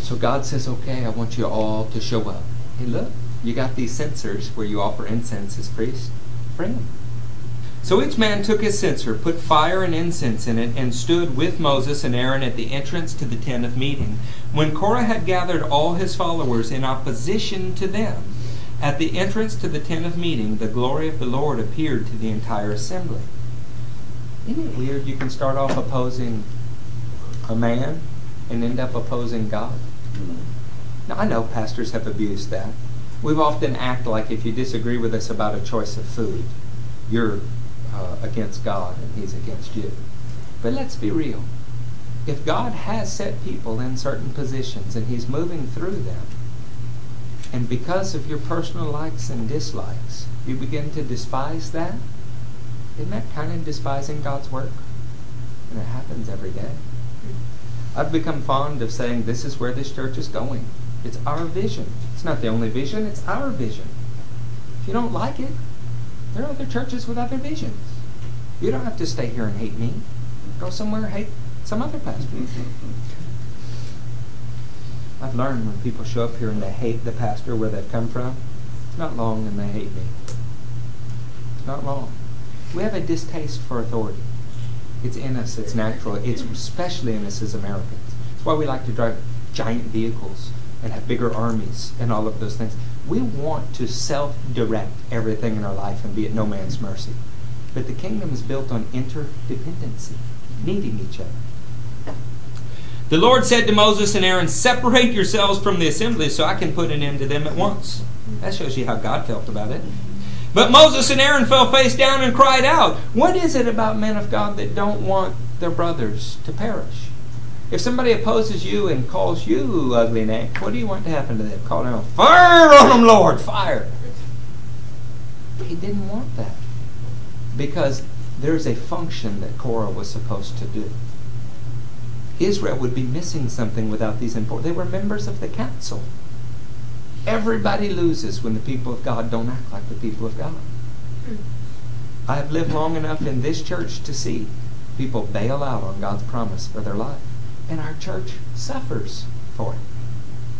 So God says, "Okay, I want you all to show up. Hey, look, you got these censers where you offer incense as priests. Bring them." So each man took his censer, put fire and incense in it, and stood with Moses and Aaron at the entrance to the tent of meeting. When Korah had gathered all his followers in opposition to them, at the entrance to the tent of meeting, the glory of the Lord appeared to the entire assembly. Isn't it weird you can start off opposing a man and end up opposing God? Now, I know pastors have abused that. We've often act like if you disagree with us about a choice of food, you're uh, against God and He's against you. But let's be real. If God has set people in certain positions and He's moving through them, and because of your personal likes and dislikes, you begin to despise that, isn't that kind of despising God's work? And it happens every day. I've become fond of saying this is where this church is going. It's our vision. It's not the only vision, it's our vision. If you don't like it, there are other churches with other visions. You don't have to stay here and hate me. Go somewhere hate some other pastor. [LAUGHS] I've learned when people show up here and they hate the pastor where they've come from, it's not long and they hate me. It's not long. We have a distaste for authority. It's in us, it's natural. It's especially in us as Americans. It's why we like to drive giant vehicles and have bigger armies and all of those things. We want to self direct everything in our life and be at no man's mercy. But the kingdom is built on interdependency, needing each other. The Lord said to Moses and Aaron, Separate yourselves from the assembly so I can put an end to them at once. That shows you how God felt about it. But Moses and Aaron fell face down and cried out, What is it about men of God that don't want their brothers to perish? If somebody opposes you and calls you ugly name, what do you want to happen to them? Call them fire on them, Lord, fire. He didn't want that because there's a function that Korah was supposed to do. Israel would be missing something without these important. They were members of the council. Everybody loses when the people of God don't act like the people of God. I have lived long enough in this church to see people bail out on God's promise for their life And our church suffers for it.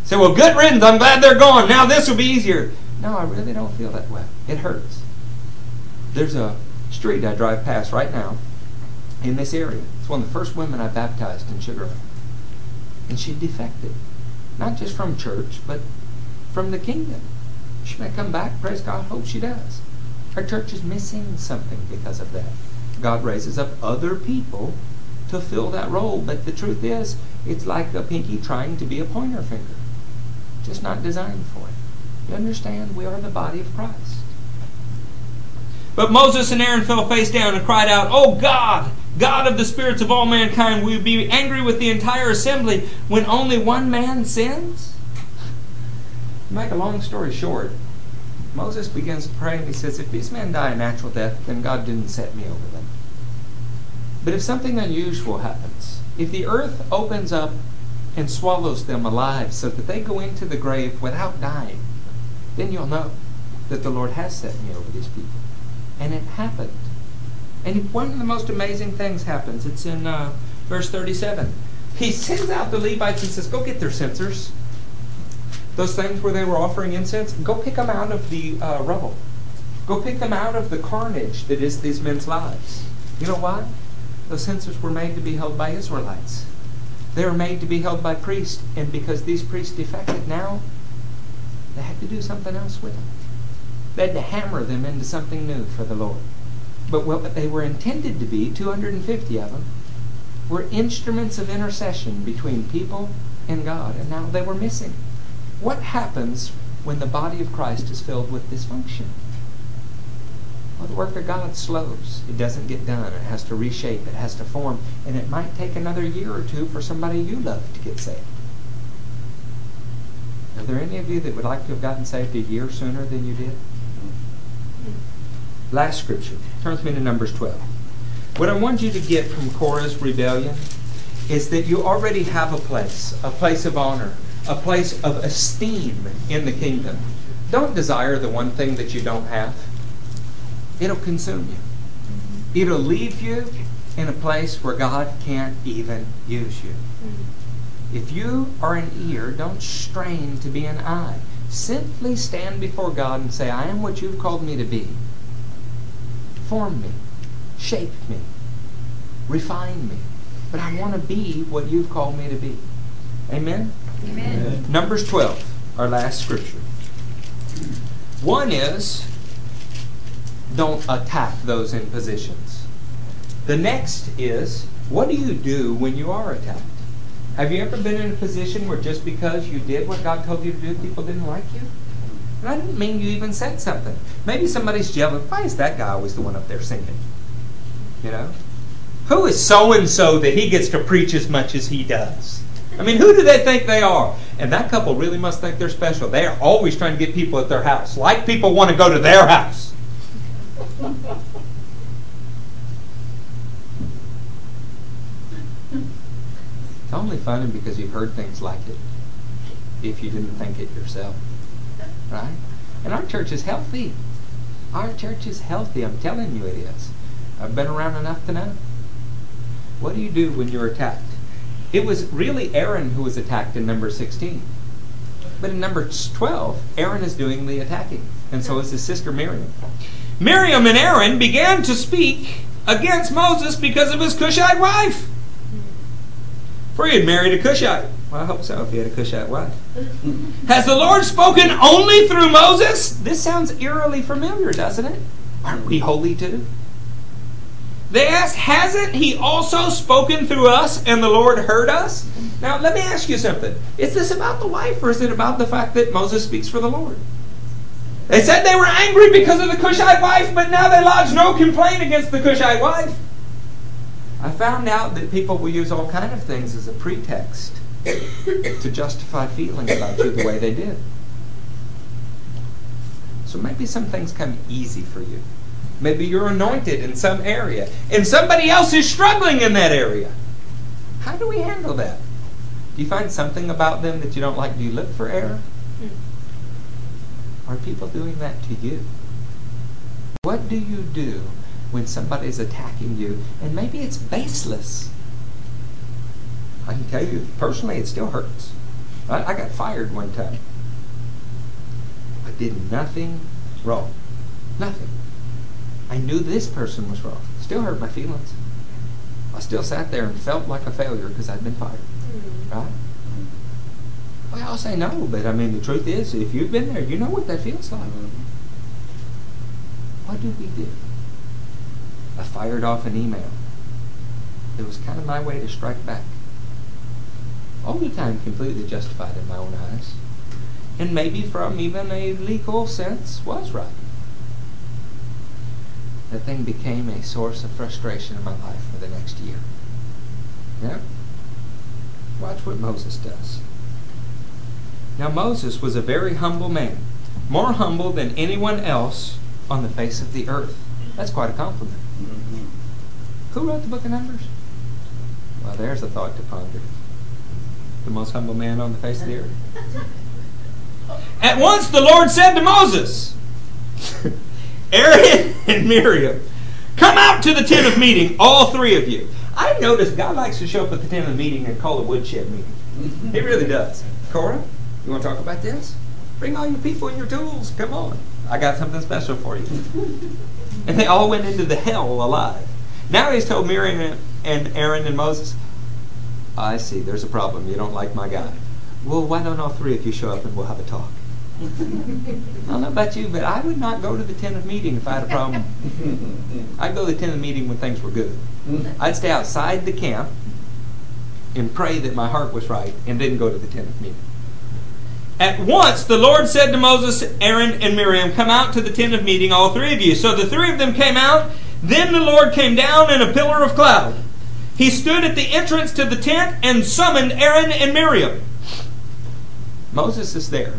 Say, well, good riddance. I'm glad they're gone. Now this will be easier. No, I really don't feel that way. It hurts. There's a street I drive past right now in this area. It's one of the first women I baptized in Sugar Land. And she defected. Not just from church, but from the kingdom. She may come back. Praise God. Hope she does. Our church is missing something because of that. God raises up other people to fill that role. But the truth is, it's like a pinky trying to be a pointer finger. Just not designed for it. You understand? We are the body of Christ. But Moses and Aaron fell face down and cried out, Oh God, God of the spirits of all mankind, will you be angry with the entire assembly when only one man sins? To make a long story short, Moses begins to pray and he says, If these men die a natural death, then God didn't set me over them. But if something unusual happens, if the earth opens up and swallows them alive so that they go into the grave without dying, then you'll know that the Lord has set me over these people. And it happened. And one of the most amazing things happens. It's in uh, verse 37. He sends out the Levites and says, Go get their censers. Those things where they were offering incense, go pick them out of the uh, rubble. Go pick them out of the carnage that is these men's lives. You know why? Those censers were made to be held by Israelites. They were made to be held by priests, and because these priests defected now, they had to do something else with them. They had to hammer them into something new for the Lord. But what they were intended to be, 250 of them, were instruments of intercession between people and God, and now they were missing. What happens when the body of Christ is filled with dysfunction? Well, the work of God slows. It doesn't get done. It has to reshape. It has to form. And it might take another year or two for somebody you love to get saved. Are there any of you that would like to have gotten saved a year sooner than you did? Last scripture. Turn with me to Numbers 12. What I want you to get from Korah's rebellion is that you already have a place, a place of honor, a place of esteem in the kingdom. Don't desire the one thing that you don't have. It'll consume you. It'll leave you in a place where God can't even use you. Mm-hmm. If you are an ear, don't strain to be an eye. Simply stand before God and say, I am what you've called me to be. Form me, shape me, refine me. But I want to be what you've called me to be. Amen? Amen. Numbers 12, our last scripture. One is don't attack those in positions. The next is what do you do when you are attacked? Have you ever been in a position where just because you did what God told you to do, people didn't like you? And I didn't mean you even said something. Maybe somebody's jealous. why is that guy always the one up there singing? You know? Who is so and so that he gets to preach as much as he does? I mean, who do they think they are? And that couple really must think they're special. They are always trying to get people at their house, like people want to go to their house. It's only funny because you've heard things like it if you didn't think it yourself. Right? And our church is healthy. Our church is healthy. I'm telling you it is. I've been around enough to know. What do you do when you're attacked? It was really Aaron who was attacked in number 16. But in number 12, Aaron is doing the attacking, and so is his sister Miriam. Miriam and Aaron began to speak against Moses because of his Cushite wife. For he had married a Cushite. Well, I hope so, if he had a Cushite wife. Has the Lord spoken only through Moses? This sounds eerily familiar, doesn't it? Aren't we holy too? They asked, Hasn't he also spoken through us and the Lord heard us? Now, let me ask you something. Is this about the wife or is it about the fact that Moses speaks for the Lord? They said they were angry because of the Cushite wife, but now they lodge no complaint against the Cushite wife. I found out that people will use all kind of things as a pretext to justify feeling about you the way they did. So maybe some things come easy for you. Maybe you're anointed in some area, and somebody else is struggling in that area. How do we handle that? Do you find something about them that you don't like? Do you look for error? Are people doing that to you? What do you do when somebody's attacking you and maybe it's baseless? I can tell you personally, it still hurts. I, I got fired one time. I did nothing wrong. Nothing. I knew this person was wrong. Still hurt my feelings. I still sat there and felt like a failure because I'd been fired. Mm-hmm. Right? Well, I'll say no, but I mean, the truth is, if you've been there, you know what that feels like. What did we do? I fired off an email. It was kind of my way to strike back. The time completely justified in my own eyes. And maybe from even a legal sense was right. That thing became a source of frustration in my life for the next year. Yeah? Watch what Moses does. Now, Moses was a very humble man, more humble than anyone else on the face of the earth. That's quite a compliment. Mm-hmm. Who wrote the book of Numbers? Well, there's a thought to ponder. The most humble man on the face of the earth. [LAUGHS] At once the Lord said to Moses, [LAUGHS] Aaron and Miriam, come out to the tent of meeting, all three of you. I noticed God likes to show up at the tent of meeting and call a woodshed meeting. He really does. Korah, you want to talk about this? Bring all your people and your tools. Come on. I got something special for you. And they all went into the hell alive. Now he's told Miriam and Aaron and Moses, I see, there's a problem. You don't like my guy. Well, why don't all three of you show up and we'll have a talk? [LAUGHS] I don't know about you, but I would not go to the tent of meeting if I had a problem. [LAUGHS] I'd go to the tent of meeting when things were good. I'd stay outside the camp and pray that my heart was right and then go to the tent of meeting. At once the Lord said to Moses, Aaron, and Miriam, Come out to the tent of meeting, all three of you. So the three of them came out. Then the Lord came down in a pillar of cloud. He stood at the entrance to the tent and summoned Aaron and Miriam. Moses is there.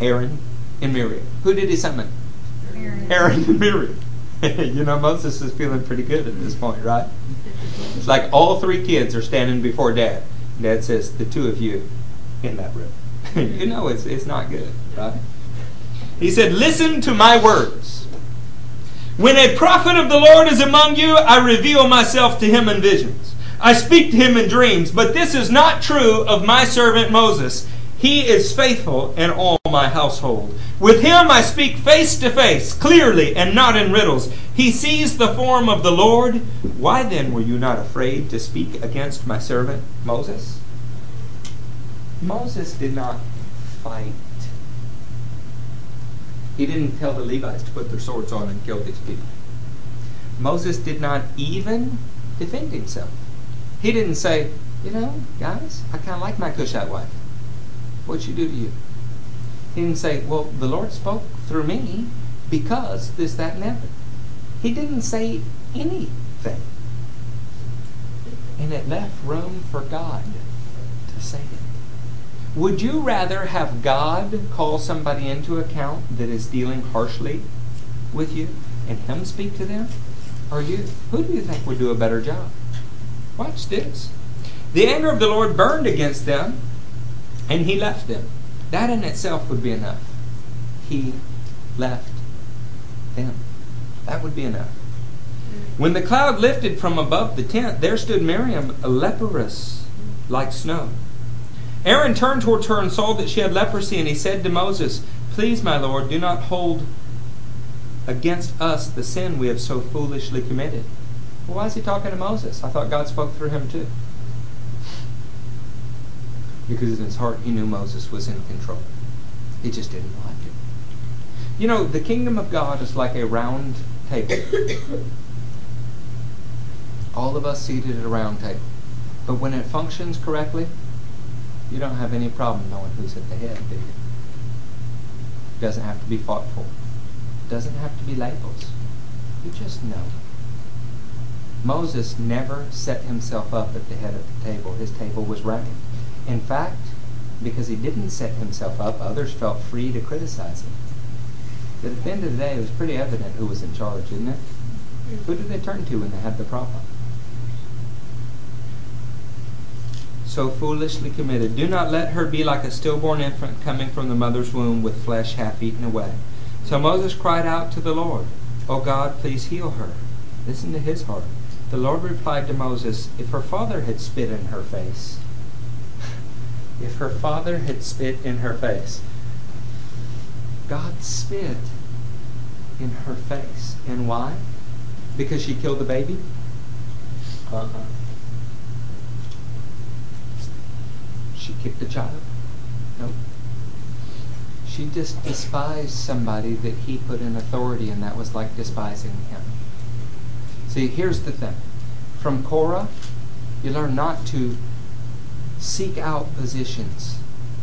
Aaron and Miriam. Who did he summon? Aaron. Aaron and Miriam. [LAUGHS] you know, Moses is feeling pretty good at this point, right? It's like all three kids are standing before dad. Dad says, The two of you in that room. [LAUGHS] you know, it's, it's not good, right? He said, Listen to my words. When a prophet of the Lord is among you, I reveal myself to him in visions. I speak to him in dreams, but this is not true of my servant Moses. He is faithful in all my household. With him I speak face to face, clearly and not in riddles. He sees the form of the Lord. Why then were you not afraid to speak against my servant Moses? Moses did not fight. He didn't tell the Levites to put their swords on and kill these people. Moses did not even defend himself. He didn't say, you know, guys, I kind of like my Cushite wife. What'd she do to you? He didn't say, well, the Lord spoke through me because this, that, and other. He didn't say anything. And it left room for God to say. Would you rather have God call somebody into account that is dealing harshly with you and Him speak to them? Or you? Who do you think would do a better job? Watch this. The anger of the Lord burned against them, and He left them. That in itself would be enough. He left them. That would be enough. When the cloud lifted from above the tent, there stood Miriam, leprous like snow. Aaron turned towards her and saw that she had leprosy, and he said to Moses, Please, my Lord, do not hold against us the sin we have so foolishly committed. Well, why is he talking to Moses? I thought God spoke through him too. Because in his heart he knew Moses was in control. He just didn't like it. You know, the kingdom of God is like a round table. [COUGHS] All of us seated at a round table. But when it functions correctly, you don't have any problem knowing who's at the head, do you? It doesn't have to be fought for. It doesn't have to be labels. You just know. Moses never set himself up at the head of the table. His table was round. In fact, because he didn't set himself up, others felt free to criticize him. But at the end of the day, it was pretty evident who was in charge, isn't it? Who did they turn to when they had the problem? So foolishly committed. Do not let her be like a stillborn infant coming from the mother's womb with flesh half eaten away. So Moses cried out to the Lord, O God, please heal her. Listen to his heart. The Lord replied to Moses, If her father had spit in her face, [LAUGHS] if her father had spit in her face, God spit in her face. And why? Because she killed the baby? Uh-uh. She kicked the child? Nope. She just despised somebody that he put in authority, and that was like despising him. See, here's the thing. From Korah, you learn not to seek out positions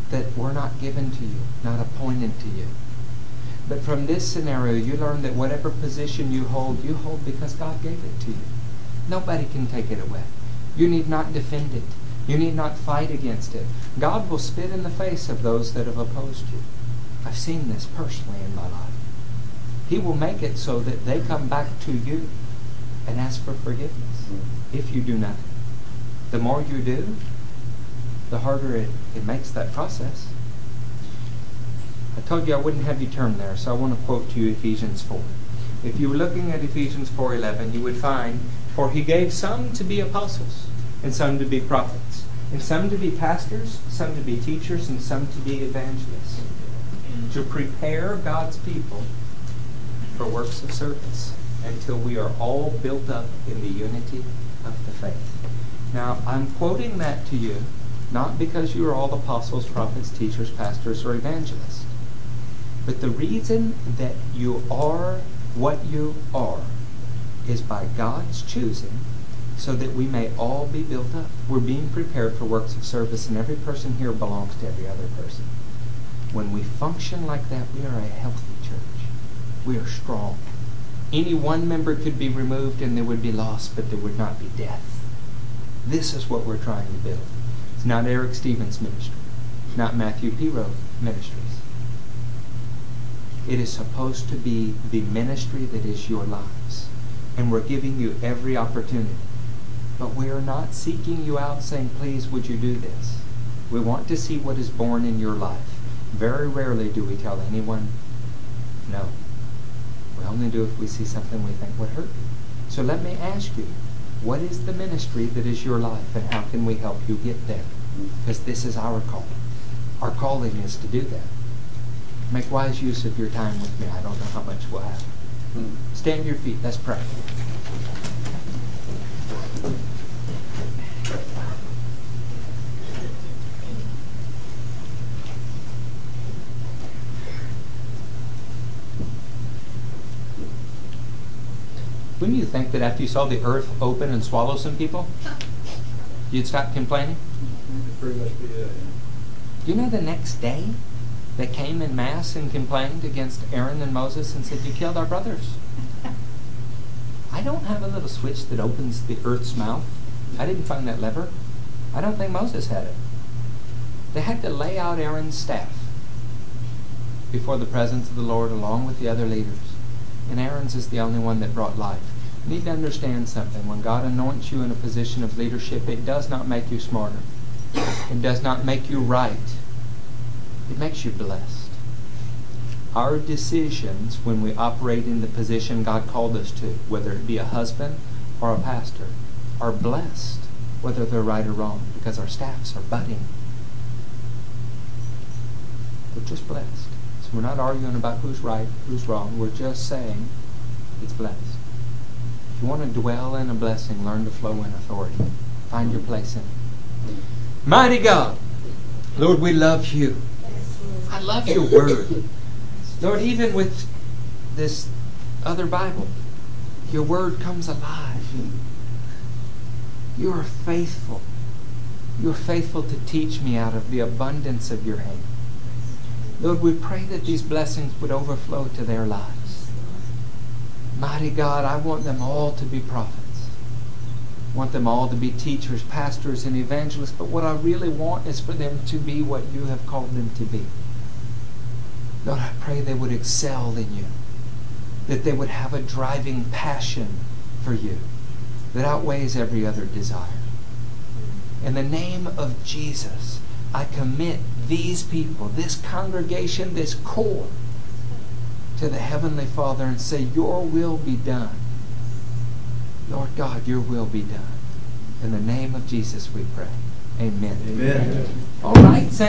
that were not given to you, not appointed to you. But from this scenario, you learn that whatever position you hold, you hold because God gave it to you. Nobody can take it away. You need not defend it. You need not fight against it. God will spit in the face of those that have opposed you. I've seen this personally in my life. He will make it so that they come back to you and ask for forgiveness mm-hmm. if you do nothing. The more you do, the harder it, it makes that process. I told you I wouldn't have you turn there, so I want to quote to you Ephesians 4. If you were looking at Ephesians 4:11, you would find, "For he gave some to be apostles, and some to be prophets, and some to be pastors, some to be teachers, and some to be evangelists, to prepare God's people for works of service until we are all built up in the unity of the faith." Now, I'm quoting that to you not because you are all apostles, prophets, teachers, pastors, or evangelists. But the reason that you are what you are is by God's choosing so that we may all be built up. We're being prepared for works of service, and every person here belongs to every other person. When we function like that, we are a healthy church. We are strong. Any one member could be removed and there would be loss, but there would not be death. This is what we're trying to build. It's not Eric Stevens' ministry. It's not Matthew Piro Ministries. It is supposed to be the ministry that is your lives. And we're giving you every opportunity. But we are not seeking you out saying, please, would you do this? We want to see what is born in your life. Very rarely do we tell anyone, no. We only do if we see something we think would hurt you. So let me ask you, what is the ministry that is your life and how can we help you get there? Because this is our calling. Our calling is to do that. Make wise use of your time with me. I don't know how much we'll have. Hmm. Stand to your feet. Let's pray. Wouldn't you think that after you saw the earth open and swallow some people, you'd stop complaining? Pretty much be it. Do you know the next day they came in mass and complained against Aaron and Moses and said, You killed our brothers? I don't have a little switch that opens the earth's mouth. I didn't find that lever. I don't think Moses had it. They had to lay out Aaron's staff before the presence of the Lord along with the other leaders. And Aaron's is the only one that brought life. Need to understand something. When God anoints you in a position of leadership, it does not make you smarter. It does not make you right. It makes you blessed. Our decisions when we operate in the position God called us to, whether it be a husband or a pastor, are blessed, whether they're right or wrong, because our staffs are budding. We're just blessed. So we're not arguing about who's right, who's wrong. We're just saying it's blessed. You want to dwell in a blessing, learn to flow in authority. Find your place in it. Mighty God, Lord, we love you. I love your word. Lord, even with this other Bible, your word comes alive. You are faithful. You are faithful to teach me out of the abundance of your hand. Lord, we pray that these blessings would overflow to their lives. Mighty God, I want them all to be prophets. I want them all to be teachers, pastors, and evangelists. But what I really want is for them to be what you have called them to be. Lord, I pray they would excel in you, that they would have a driving passion for you that outweighs every other desire. In the name of Jesus, I commit these people, this congregation, this core, to the Heavenly Father and say, Your will be done. Lord God, your will be done. In the name of Jesus we pray. Amen. Amen. All right, saints.